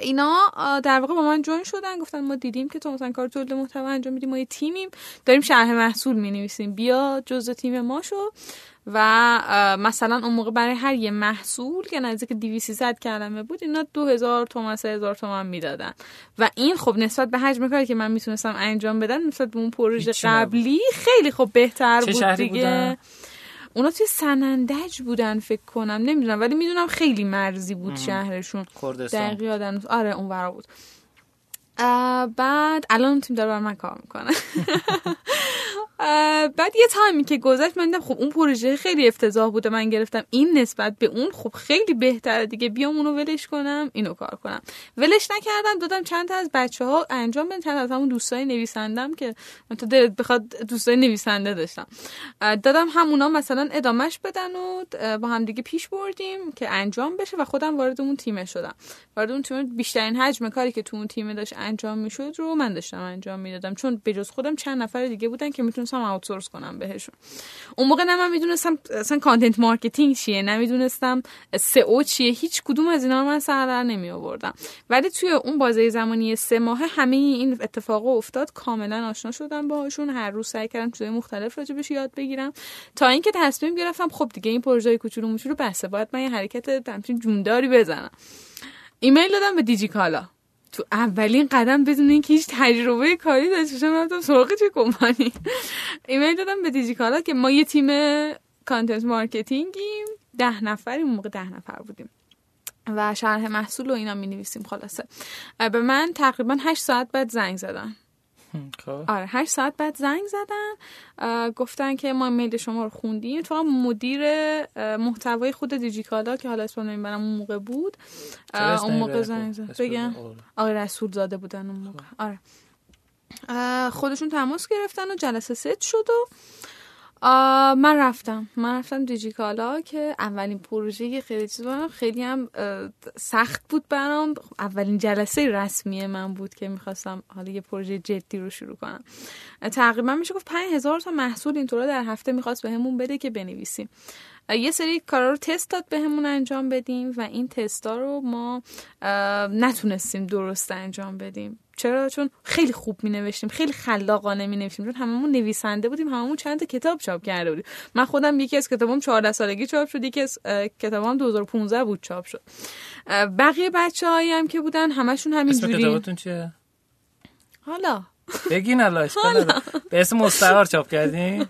اینا در واقع با من جوین شدن گفتن ما دیدیم که تو مثلا کار تولید محتوا انجام میدیم ما یه تیمیم داریم شرح محصول می نویسیم بیا جزء تیم ما شو و مثلا اون موقع برای هر یه محصول که نزدیک 200 کلمه بود اینا 2000 تومن 3000 تومن می‌دادن. و این خب نسبت به حجم کاری که من می‌تونستم انجام بدم نسبت به اون پروژه قبلی خیلی خب بهتر بود دیگه. بودن؟ اونا توی سنندج بودن فکر کنم. نمی‌دونم ولی می‌دونم خیلی مرزی بود شهرشون. دقیقا. آره اون بود. بعد الان تیم داره بر من کار می‌کنه. [laughs] بعد یه تایمی که گذشت من خب اون پروژه خیلی افتضاح بوده من گرفتم این نسبت به اون خب خیلی بهتره دیگه بیام اونو ولش کنم اینو کار کنم. ولش نکردم دادم چند تا از بچه ها انجام بدن چند از همون دوستای نویسندم که تو دلت بخواد دوستای نویسنده داشتم. دادم همونا مثلا ادامش بدن و با هم دیگه پیش بردیم که انجام بشه و خودم وارد اون تیم شدم. وارد اون تیم بیشترین حجم کاری که تو اون تیم داشت انجام می‌شد رو من داشتم انجام می‌دادم. چون بجز خودم چند نفر دیگه بودن که می‌تونستم outsource کنم بهشون. اون موقع نه من می‌دونستم اصلا content marketing چیه نمی‌دونستم SEO چیه. هیچ کدوم از اینا من سر در نمی آوردم ولی توی اون بازه زمانی سه ماه همه این اتفاق افتاد. کاملا آشنا شدم باهاشون. هر روز سعی کردم چیزای مختلف راجبش یاد بگیرم. تا اینکه تصمیم گرفتم خب دیگه این پروژه کوچولو موچولو بسه باید من یه حرکت همچین جونداری بزنم. ایمیل دادم به دیجیکالا. تو اولین قدم بدون اینکه هیچ تجربه کاری داشته باشم رفتم سراغ چه کمپانی؟ ایمیل دادم به دیجیکالا که ما یه تیم content marketing یم. ده نفریم موقع ده نفر بودیم. و شرح محصول و اینا می نویسیم خلاصه به من تقریبا هشت ساعت بعد زنگ زدن. [laughs] آره هشت ساعت بعد زنگ زدن گفتن که ما میل شما رو خوندیم. تو مدیر محتوای خود دیجیکالا که حالا اسم نمی‌برم اون موقع بود. اون موقع زنگ زد. بگم. آقای رسول زاده بودن اون موقع. خب. آره. خودشون تماس گرفتن و جلسه ست شد و من رفتم. من رفتم دیجیکالا که اولین پروژه خیلی چیز خیلی هم سخت بود برام. اولین جلسه رسمی من بود که می‌خواستم حالا یه پروژه جدی رو شروع کنم. تقریبا میشه گفت 5000 تا محصول اینطور در هفته می‌خواست بهمون به بده که بنویسیم. یه سری کارا رو تست داد بهمون انجام بدیم و این تستا رو ما نتونستیم درست انجام بدیم. چرا؟ چون خیلی خوب می نوشتیم خیلی خلاقانه می نوشتیم چون هممون نویسنده بودیم هممون چند تا کتاب چاپ کرده بودیم. من خودم یکی از کتابام 14 سالگی چاپ شد یکی از کتابام 2015 بود چاپ شد. بقیه بچه هایی هم که بودن همشون همینجوری. اسم کتابتون چیه؟ حالا. بگین الله به اسم مستعار چاپ کردین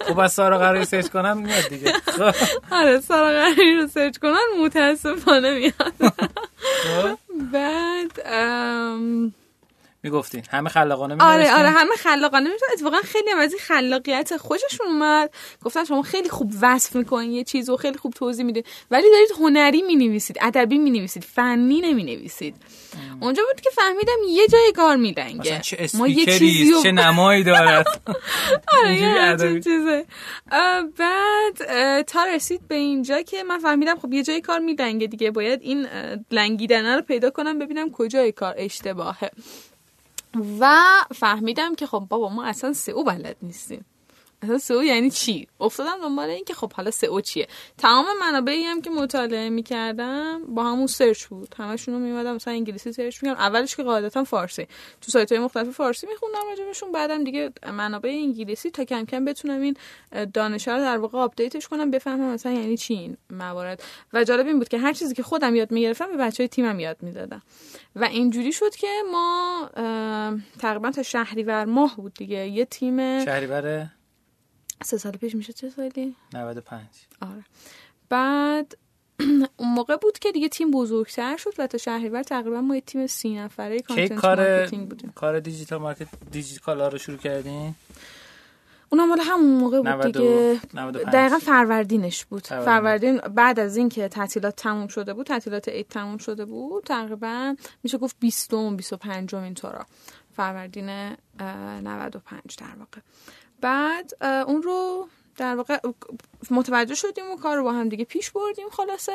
خب از سارا قراری سرچ کنم میاد دیگه. آره سارا قراری رو سرچ کنم متاسفانه میاد. خب. بعد می‌گفتین همه خلاقانه آره آره همه خلاقانه میشن اتفاقا خیلی هم از این خلاقیت خوششون اومد. گفتن شما خیلی خوب وصف می‌کنین یه چیز و خیلی خوب توضیح میده ولی دارید هنری می‌نویسید ادبی می‌نویسید فنی نمی‌نویسید. اونجا بود که فهمیدم یه جای کار میلنگه. چه ما یه چیزی چه نمایی دارد. [laughs] آره چیزه. بعد تا رسید به اینجا که من فهمیدم خب یه جای کار میلنگه دیگه. باید این لنگیدنه رو پیدا کنم ببینم کجای کار اشتباهه. و فهمیدم که خب بابا ما اصلا سئو بلد نیستیم. اصلا سئو یعنی چی؟ افتادم دنبال این که خب حالا سئو چیه؟ تمام منابعی هم که مطالعه می‌کردم با همون سرچ بود. همشون رو میمدم مثلا انگلیسی سرچ می‌کردم. اولش که قاعدتا فارسی. تو سایت های مختلف فارسی میخوندم راجبشون. بعدم دیگه منابع انگلیسی تا کم کم بتونم این دانش رو در واقع update ش کنم بفهمم مثلا یعنی چی این موارد. و جالب این بود که هر چیزی که خودم یاد می‌گرفتم به بچه های تیمم یاد می‌دادم. و اینجوری شد که ما تقریبا تا شهریور ماه بود دیگه. یه تیم شهریور سه سال پیش میشه؟ چه سالی؟ 95 آره. بعد [clears throat] اون موقع بود که دیگه تیم بزرگتر شد و تا شهریور تقریبا ما یه تیم سی نفره content کار marketing بودیم. کار دیجیتال مارکت دیجیتال رو شروع کردین؟ اونم مال همون موقع بود 90 دیگه. 95. دقیقا فروردینش بود. فروردین. فروردین بعد از اینکه تعطیلات تموم شده بود تعطیلات عید تموم شده بود تقریبا میشه گفت 20 25 اینطورا فروردین اه، 95 در واقع. بعد اون رو در واقع متوجه شدیم و کار رو با هم دیگه پیش بردیم خلاصه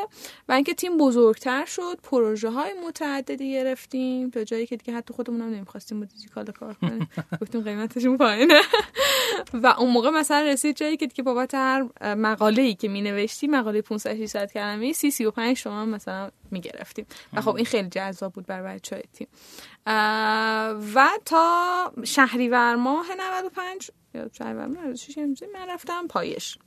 و اینکه تیم بزرگتر شد پروژه های متعددی گرفتیم تا جایی که دیگه حتی خودمون هم نمی‌خواستیم با دیجیکال کار کنیم. [laughs] گفتیم قیمتشون پایینه. [laughs] و اون موقع مثلا رسید جایی که دیگه بابت هر مقاله ای که می نوشتی مقاله 500 600 کلمه 30 35 تومن مثلا می گرفتیم و خب این خیلی جذاب بود برای بچه های تیم. و تا شهریور ماه 95 یا شهریور ماه 96 امضی من رفتم پایش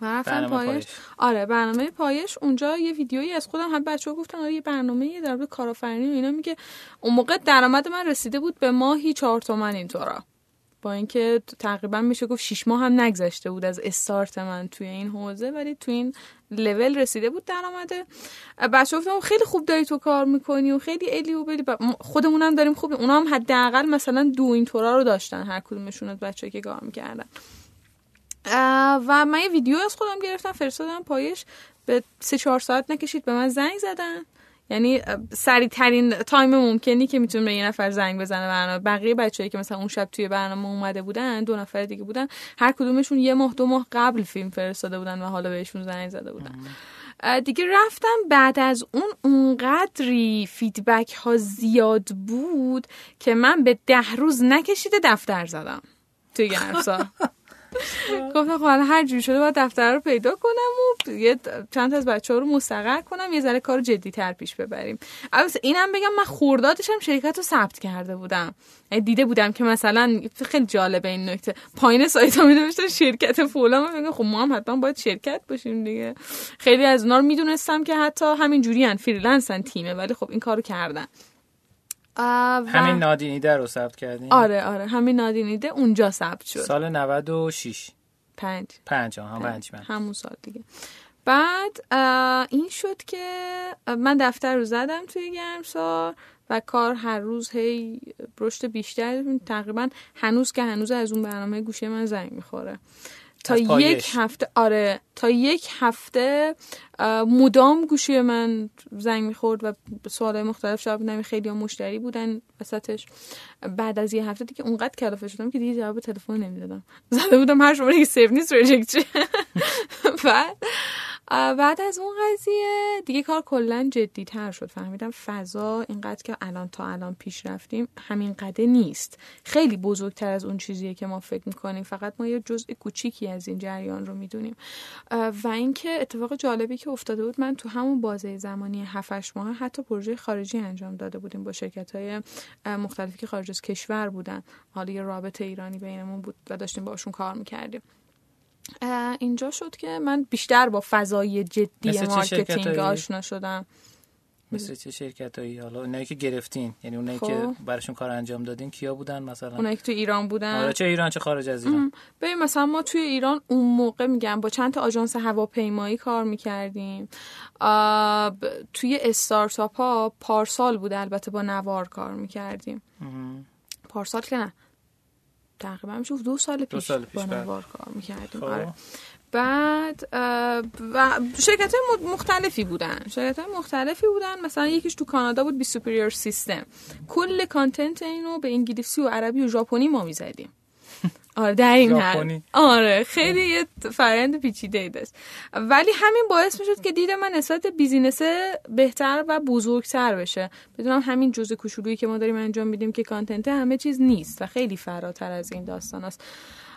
من رفتم برنامه پایش. پایش. آره برنامه پایش اونجا یه ویدیویی از خودم هم بچه ها گفتن آره یه برنامه در مورد کارآفرینی و اینا میگه اون موقع درآمد من رسیده بود به ماهی چهار تومن اینطورا با اینکه تقریبا میشه گفت شیش ماه هم نگذشته بود از استارت من توی این حوزه ولی توی این لول رسیده بود درآمده. بچه گفتم خیلی خوب داری تو کار می‌کنی و خیلی الی و بلی. خودمون هم داریم خوب اونا هم حداقل مثلا دو این طورا رو داشتن هر کدومشون از بچه که کار می‌کردن. و من یه ویدیو از خودم گرفتم فرستادم پایش. به سه چهار ساعت نکشید به من زنگ زدن. یعنی سریع ترین time ممکنی که می‌تونه به یه نفر زنگ بزنه برنامه. بقیه بچه‌هایی که مثلا اون شب توی برنامه اومده بودن دو نفر دیگه بودن هر کدومشون یه ماه دو ماه قبل فیلم فرستاده بودن و حالا بهشون زنگ زده بودن. دیگه رفتم بعد از اون اونقدری feedback ها زیاد بود که من به ده روز نکشیده دفتر زدم توی گرمسار [laughs] [laughs] گفتم خب حالا هر جوری شده باید دفتر رو پیدا کنم و یه چند از بچه ها رو مستقر کنم یه ذره کار جدی تر پیش ببریم. البته اینم بگم من خوردادشم شرکت رو ثبت کرده بودم. دیده بودم که مثلا خیلی جالبه این نکته. پایین سایت ها می شرکت فلان. من میگم خب ما هم حتما باید شرکت باشیم دیگه. خیلی از اونا رو می‌دونستم که حتی همین جوری ان فریلنسن تیمه ولی خب این کارو کردن. و- همین نادینیده رو ثبت کردین؟ آره آره. همین نادینیده اونجا ثبت شد. سال 96 پنج. پنج ها پنج. من همون سال دیگه. بعد این شد که من دفتر رو زدم توی گرمسار و کار هر روز هی رشد بیشتر تقریبا هنوز که هنوز از اون برنامه گوشه من زنگ می‌خوره. تا. یک هفته آره تا یک هفته مدام گوشی من زنگ می‌خورد و سوال مختلف جواب بدم خیلی ها مشتری بودن وسطش. بعد از یه هفته دیگه اونقدر کلافه شدم که دیگه جواب تلفن نمی‌دادم. [laughs] زده بودم هر شماره که save نیست reject. [laughs] بعد بعد از اون قضیه دیگه کار کلا جدی تر شد. فهمیدم فضا اینقدر که الان تا الان پیش رفتیم همین قده نیست. خیلی بزرگتر از اون چیزیه که ما فکر می‌کنیم. فقط ما یه جزء کوچیکی از این جریان رو می‌دونیم. و اینکه اتفاق جالبی که افتاده بود من تو همون بازه زمانی 7 ماه حتی پروژه خارجی انجام داده بودیم با شرکت های مختلفی که خارج از کشور بودن. حالا یه رابط ایرانی بینمون بود و داشتیم باشون کار می‌کردیم. اینجا شد که من بیشتر با فضای جدی marketing؟ آشنا شدم. مثل چه شرکت هایی حالا اونایی که گرفتین یعنی اونایی خب. که براشون کار انجام دادین کیا بودن مثلا اونایی که تو ایران بودن آره چه ایران چه خارج از ایران ببین مثلا ما توی ایران اون موقع میگم با چند تا آژانس هواپیمایی کار می‌کردیم توی استارتاپ ها پارسال بود البته با نوار کار می‌کردیم. پارسال که نه تقریبا میشه دو سال پیش, سال پیش، با بله. نوار کار می‌کردیم خب. آره. بعد و شرکت های مختلفی بودن. شرکت های مختلفی بودن. مثلا یکیش تو کانادا بود B Superior System. کل content اینو به انگلیسی و عربی و ژاپنی ما می‌زدیم. [laughs] آره در این. آره خیلی یه فرایند پیچیده ای داشت. ولی همین باعث می‌شد که دید من نسبت business بهتر و بزرگتر بشه. بدونم همین جزء کوچولویی که ما داریم انجام میدیم که content همه چیز نیست و خیلی فراتر از این داستان است.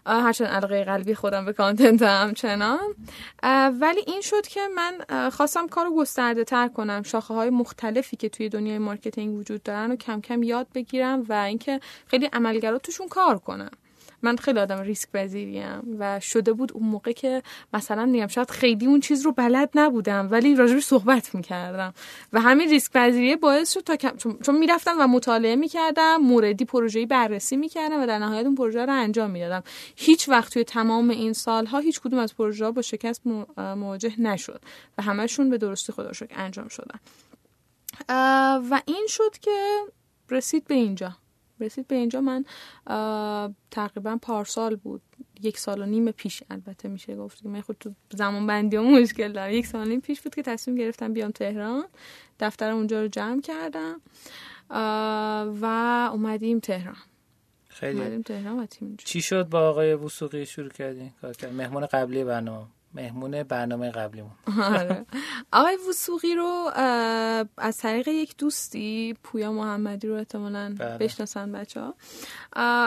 هرچند علاقه قلبی خودم به content هم چنان ولی این شد که من خواستم کارو گسترده تر کنم. شاخه های مختلفی که توی دنیای marketing وجود دارن و کم کم یاد بگیرم و اینکه خیلی عملگرا توشون کار کنم. من خیلی آدم ریسک پذیریم و شده بود اون موقع که مثلا میگم شاید خیلی اون چیز رو بلد نبودم ولی راجبش صحبت می‌کردم. و همین ریسک پذیریه باعث شد تا چون, می‌رفتم و مطالعه می‌کردم موردی پروژه‌ای بررسی می‌کردم و در نهایت اون پروژه رو انجام می‌دادم. هیچ وقت توی تمام این سالها هیچ کدوم از پروژه با شکست مواجه نشد و همشون به درستی خدا انجام شدن. و این شد که رسید به اینجا. رسید به اینجا. من تقریبا پارسال بود. یک سال و نیم پیش البته میشه گفت من خود تو زمان بندی مشکل دارم. یک سال و نیم پیش بود که تصمیم گرفتم بیام تهران. دفتر اونجا رو جمع کردم. و اومدیم تهران. خیلی. اومدیم تهران و تیم چی شد با آقای وسوقی شروع کردین کار مهمون قبلی برنامه. مهمون برنامه قبلیمون. آره. آقای وسوقی رو از طریق یک دوستی پویا محمدی رو احتمالا بله. بشناسن بچه ها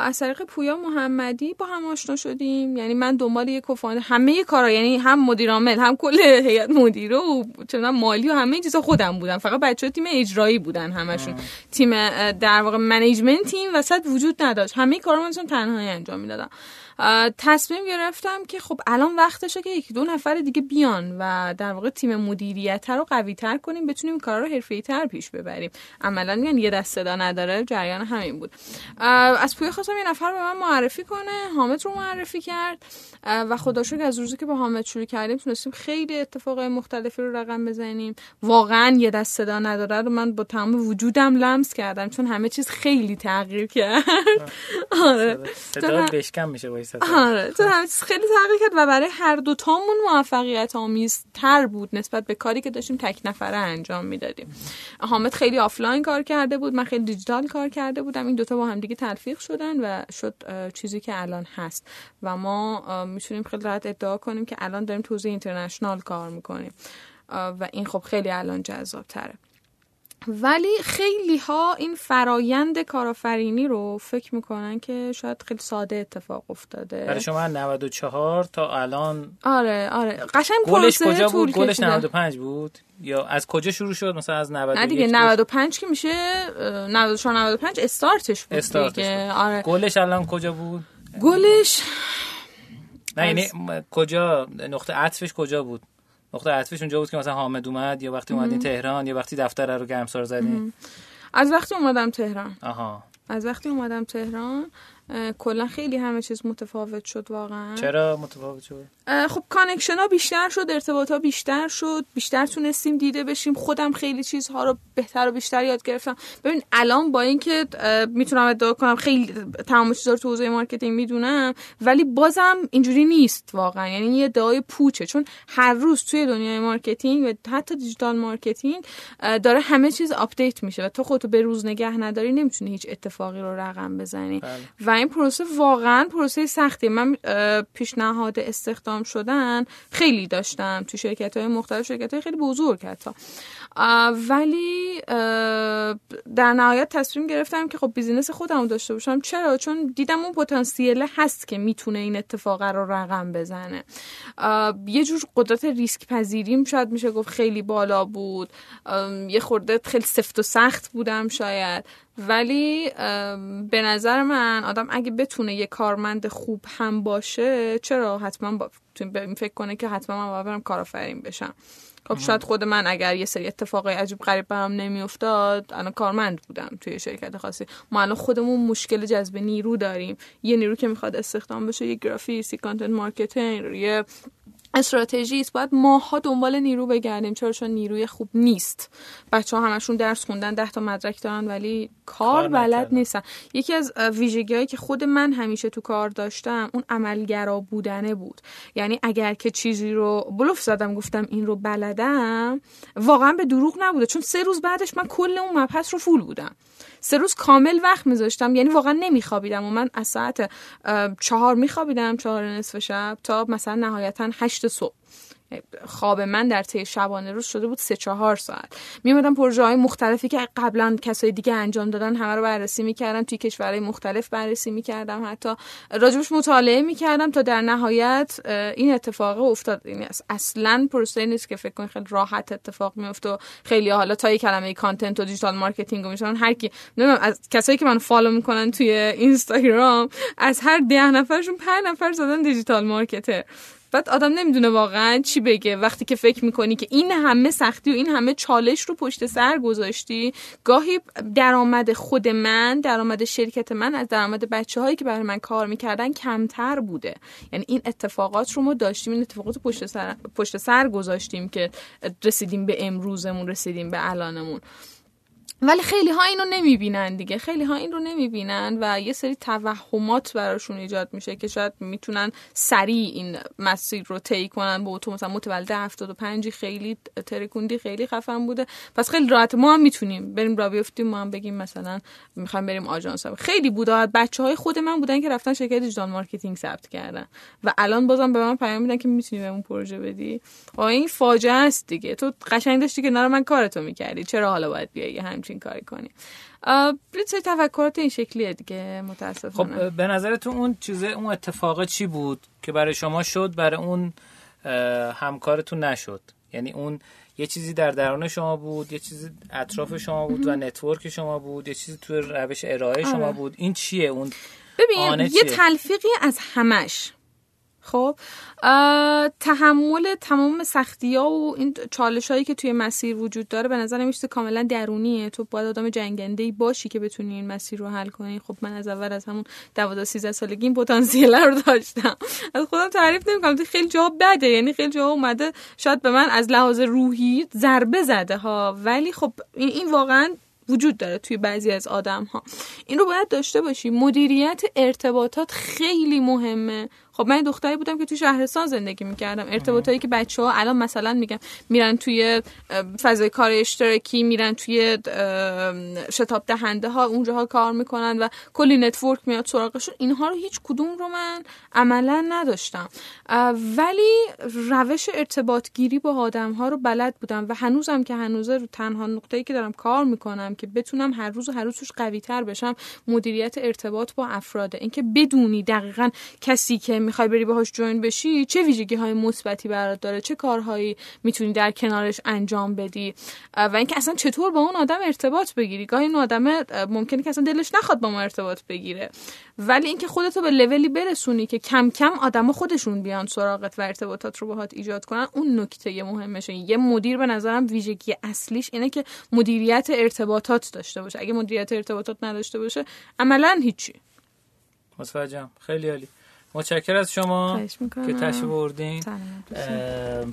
از طریق پویا محمدی با هم آشنا شدیم. یعنی من دنبال یک کوفاندر همه کارا یعنی هم مدیر عامل هم کل هیئت مدیره و چون مالی و همه چیزا خودم بودم فقط بچه تیم اجرایی بودن همشون. تیم در واقع منیجمنت تیم وسط وجود نداشت. همه کارا من تنهایی انجام می‌دادم تصمیم گرفتم که خب الان وقتشه که یکی دو نفر دیگه بیان و در واقع تیم مدیریت رو قوی تر کنیم بتونیم کارا رو حرفه‌ای تر پیش ببریم. عملا میگن یه دست صدا نداره جریان همین بود. از پویا خواستم یه نفر به من معرفی کنه. حامد رو معرفی کرد. و خدا شکر از روزی که با حامد شروع کردیم تونستیم خیلی اتفاقای مختلفی رو رقم بزنیم. واقعا یه دست صدا نداره رو من با تمام وجودم لمس کردم چون همه چیز خیلی تغییر کرد. آره. صدا بشکم میشه آره تو همه چیز خیلی تغییر کرد و برای هر دو تامون موفقیت آمیز تر بود نسبت به کاری که داشتیم تک نفره انجام می‌دادیم. حامد خیلی آفلاین کار کرده بود من خیلی دیجیتال کار کرده بودم. این دوتا با هم دیگه تلفیق شدن و شد چیزی که الان هست. و ما می‌تونیم خیلی راحت ادعا کنیم که الان داریم توزیع international کار می‌کنیم. و این خب خیلی الان جذاب تره ولی خیلی ها این فرایند کارآفرینی رو فکر می‌کنن که شاید خیلی ساده اتفاق افتاده. برای شما 94 تا الان آره آره. قشنگ گلش کجا بود؟ گلش 95 بود؟ یا از کجا شروع شد؟ مثلا از 91 نه دیگه 95 که میشه 94 95 استارتش بود استارتش دیگه. آره. گلش الان کجا بود؟ گلش نه یعنی کجا؟ نقطه عطفش کجا بود؟ نقطه عطفش اونجا بود که مثلا حامد اومد یا وقتی اومدین تهران یا وقتی دفتر رو گرمسار زدین. از وقتی اومدم تهران. آها. از وقتی اومدم تهران کلا خیلی همه چیز متفاوت شد واقعا. چرا متفاوت شد؟ خب connection ها بیشتر شد ارتباط ها بیشتر شد بیشتر تونستیم دیده بشیم. خودم خیلی چیزها رو بهتر و بیشتر یاد گرفتم. ببین الان با اینکه می‌تونم ادعا کنم خیلی تمام چیزا رو تو حوزه marketing می‌دونم ولی بازم اینجوری نیست واقعا. یعنی یه ادعای پوچه. چون هر روز توی دنیای marketing و حتی digital marketing داره همه چیز update میشه و تو خودتو به روز نگه نداری نمی‌تونی هیچ اتفاقی رو رقم بزنی. بله. و این پروسه واقعا پروسه سختی. من پیشنهاد استخدام شدن خیلی داشتم تو شرکت های مختلف شرکت های خیلی بزرگ حتی. ولی در نهایت تصمیم گرفتم که خب بیزینس خودم داشته باشم. چرا؟ چون دیدم اون پتانسیل هست که می‌تونه این اتفاق رو رقم بزنه. یه جور قدرت ریسک پذیریم شاید میشه گفت خیلی بالا بود. یه خورده خیلی سفت و سخت بودم شاید. ولی به نظر من آدم اگه بتونه یه کارمند خوب هم باشه چرا؟ حتما با... فکر کنه که حتما من باید برم کارآفرین بشم. خب شاید خود من اگر یه سری اتفاقای عجیب غریب برام نمیافتاد الان کارمند بودم توی شرکت خاصی. ما الان خودمون مشکل جذب نیرو داریم. یه نیرو که می‌خواد استخدام بشه یه گرافیست یه content marketing یه استراتژیست باید ماها دنبال نیرو بگردیم چرا چون نیروی خوب نیست. بچه ها همشون درس خوندن ده تا مدرک دارن ولی کار بلد نیستن. یکی از ویژگی هایی که خود من همیشه تو کار داشتم اون عملگرا بودنه بود. یعنی اگر که چیزی رو بلوف زدم گفتم این رو بلدم واقعا به دروغ نبوده. چون سه روز بعدش من کل اون مبحث رو فول بودم. سه روز کامل وقت میذاشتم. یعنی واقعا نمیخوابیدم. و من از ساعت چهار میخوابیدم چهار نصف شب تا مثلا نهایتا هشت صبح. خواب من در طی شبانه روز شده بود سه چهار ساعت. میومدم پروژه های مختلفی که قبلا کسای دیگه انجام دادن همه رو بررسی می‌کردم توی کشورهای مختلف بررسی می‌کردم حتی. راجبش مطالعه می‌کردم تا در نهایت این اتفاق افتاد. این اصلا پروسه نیست که فکر کنید خیلی راحت اتفاق میفته و خیلی حالا تا کلمه content و digital marketing و میشن هر کی از کسایی که من follow می‌کنن توی اینستاگرام از هر ده نفرشون پنج نفر زدن digital marketer. بعد آدم نمی‌دونه واقعا چی بگه. وقتی که فکر می‌کنی که این همه سختی و این همه چالش رو پشت سر گذاشتی گاهی درآمد خود من درآمد شرکت من از درآمد بچه هایی که برای من کار می‌کردن کمتر بوده. یعنی این اتفاقات رو ما داشتیم این اتفاقات پشت سر, پشت سر گذاشتیم که رسیدیم به امروزمون رسیدیم به الانمون. ولی خیلی ها اینو نمی‌بینن دیگه. خیلی ها این رو نمی‌بینن و یه سری توهمات براشون ایجاد میشه که شاید می‌تونن سریع این مسیر رو طی کنن. به تو مثلا متولد 75 خیلی ترکوندی خیلی خفن بوده. پس خیلی راحت ما هم می‌تونیم. بریم راه بیفتیم ما هم بگیم مثلا می‌خوایم بریم آژانس. خیلی بوده بچه های خود من بودن که رفتن شرکت digital marketing ثبت کردن. و الان بازم به من پیام میدن که می‌تونی بهمون پروژه بدی. این فاجعه است دیگه. تو قشنگ داشتی که نرمال کارتو می‌کردی. چرا حالا باید بیای همچین کاری کنی. چه تفکرات این شکلیه دیگه متاسفانه. خب به نظرتون اون چیزه اون اتفاق چی بود که برای شما شد برای اون همکارتون نشد؟ یعنی اون یه چیزی در درون شما بود یه چیزی اطراف شما بود و نتورک شما بود یه چیزی تو روش ارائه شما آره. بود. این چیه؟ اون ببین یه تلفیقی از همش. خب تحمل تمام سختی ها و این چالش هایی که توی مسیر وجود داره به نظر میشه کاملا درونیه. تو باید آدم جنگنده باشی که بتونی این مسیر رو حل کنی. خب من از اول از همون 12 13 سالگی این پتانسیل رو داشتم. از خودم تعریف نمی‌کنم. خیلی جا بده. یعنی خیلی جا اومده شاید به من از لحاظ روحی ضربه زده ها. ولی خب این, این واقعا وجود داره توی بعضی از آدم ها این رو باید داشته باشی. مدیریت ارتباطات خیلی مهمه. خب من دختری بودم که توی شهرستان زندگی می‌کردم. ارتباطایی که بچه ها الان مثلا میگم میرن توی فضای کار اشتراکی میرن توی شتاب دهنده ها اونجاها کار می‌کنن و کلی network میاد سراغشون. اینها رو هیچ کدوم رو من عملا نداشتم. ولی روش ارتباط گیری با آدم ها رو بلد بودم و هنوزم که هنوزه رو تنها نقطه‌ای که دارم کار می‌کنم که بتونم هر روز و هر روز توش قوی تر بشم مدیریت ارتباط با افراده. اینکه بدونی دقیقا کسی که می‌خوای بری باهاش جوین بشی چه ویژگی های مثبتی برات داره؟ چه کارهایی می‌تونی در کنارش انجام بدی؟ و اینکه اصلا چطور با اون آدم ارتباط بگیری؟ گاهی اون آدم ممکنه که اصلا دلش نخواد با ما ارتباط بگیره. ولی اینکه خودتو به لولی برسونی که کم کم آدما خودشون بیان سراغت و ارتباطات رو باهات ایجاد کنن اون نکته مهمشه. یه مدیر به نظرم ویژگی اصلیش اینه که مدیریت ارتباطات داشته باشه. اگه مدیریت ارتباطات نداشته باشه عملا هیچی. متوجهم. خیلی عالی. متشکر از شما که تشریف بردین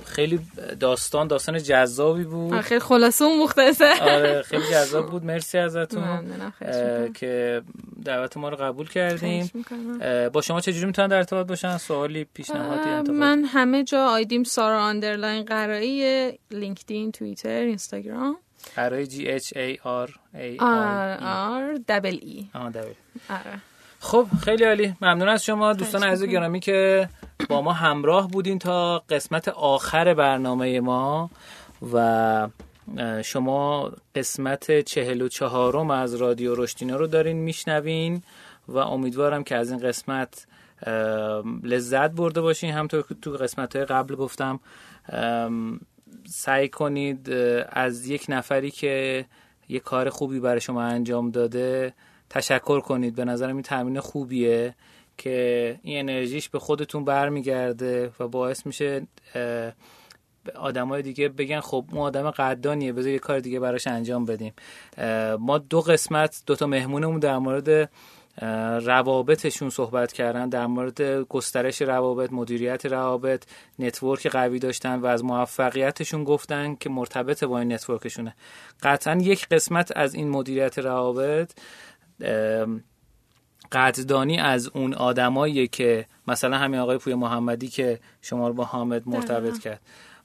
خیلی داستان داستان جذابی بود. خیلی خلاصه و مختصر. آره خیلی جذاب بود. مرسی ازتون. که دعوت ما رو قبول کردیم با شما چجوری می‌تونن در ارتباط باشن؟ سوالی پیشنهادی من همه جا ID م سارا underline قرایی لینکدین توییتر اینستاگرام. قرایی G H A R A R double E. آره. خب خیلی عالی. ممنون از شما. دوستان عزیز گرامی که با ما همراه بودین تا قسمت آخر برنامه ما و شما قسمت چهل و چهارم از رادیو رشتینا رو دارین میشنوین و امیدوارم که از این قسمت لذت برده باشین. همطور که تو قسمت های قبل گفتم سعی کنید از یک نفری که یه کار خوبی برای شما انجام داده تشکر کنید. به نظرم این تمرین خوبیه که این انرژیش به خودتون برمیگرده و باعث میشه آدمای دیگه بگن خب اون آدم قدردانیه بذار یه کار دیگه براش انجام بدیم. ما دو قسمت دو تا مهمونمون در مورد روابطشون صحبت کردن در مورد گسترش روابط مدیریت روابط network قوی داشتن و از موفقیتشون گفتن که مرتبط با این network شونه. قطعا یک قسمت از این مدیریت روابط قدردانی از اون آدمایی که مثلا همین آقای پویا محمدی که شما رو با حامد مرتبط کرد.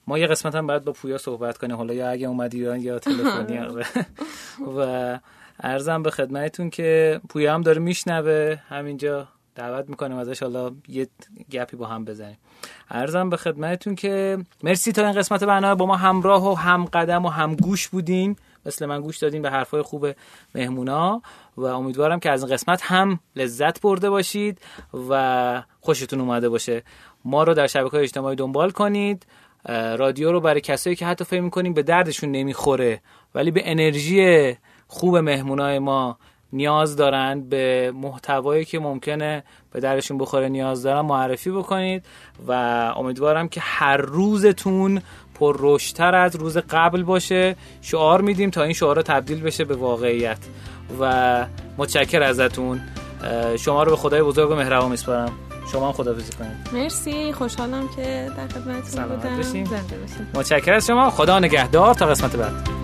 ما یه قسمت هم باید با پویا صحبت کنیم. حالا یا اگه اومدی ایران یا تلفنی. [laughs] و ارزم به خدمتتون که پویا هم داره میشنوه. همینجا دعوت می‌کنیم ازش. حالا یه گپی با هم بزنیم. ارزم به خدمتتون که مرسی تا این قسمت برنامه با ما همراه و هم قدم و هم گوش بودین. مثل من گوش دادین به حرفای خوب مهمونا. و امیدوارم که از این قسمت هم لذت برده باشید و خوشتون اومده باشه. ما رو در شبکه اجتماعی دنبال کنید. رادیو رو برای کسایی که حتی فکر می‌کنیم به دردشون نمی‌خوره ولی به انرژی خوب مهمونای ما نیاز دارن به محتوایی که ممکنه به درشون بخوره نیاز دارن معرفی بکنید و امیدوارم که هر روزتون پر روشتر از روز قبل باشه. شعار میدیم تا این شعار تبدیل بشه به واقعیت. و متشکر ازتون. شما رو به خدای بزرگ و مهربان میسپارم. شما هم خدافظی کنید. مرسی. خوشحالم که در خدمتتون بودم. زنده متشکر از شما. خدا نگهدار. تا قسمت بعد.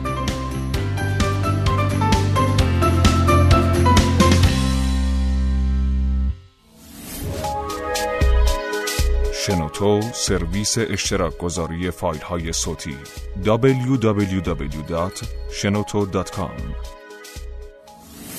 شنوتو سرویس اشتراک گذاری فایل های صوتی www.shenoto.com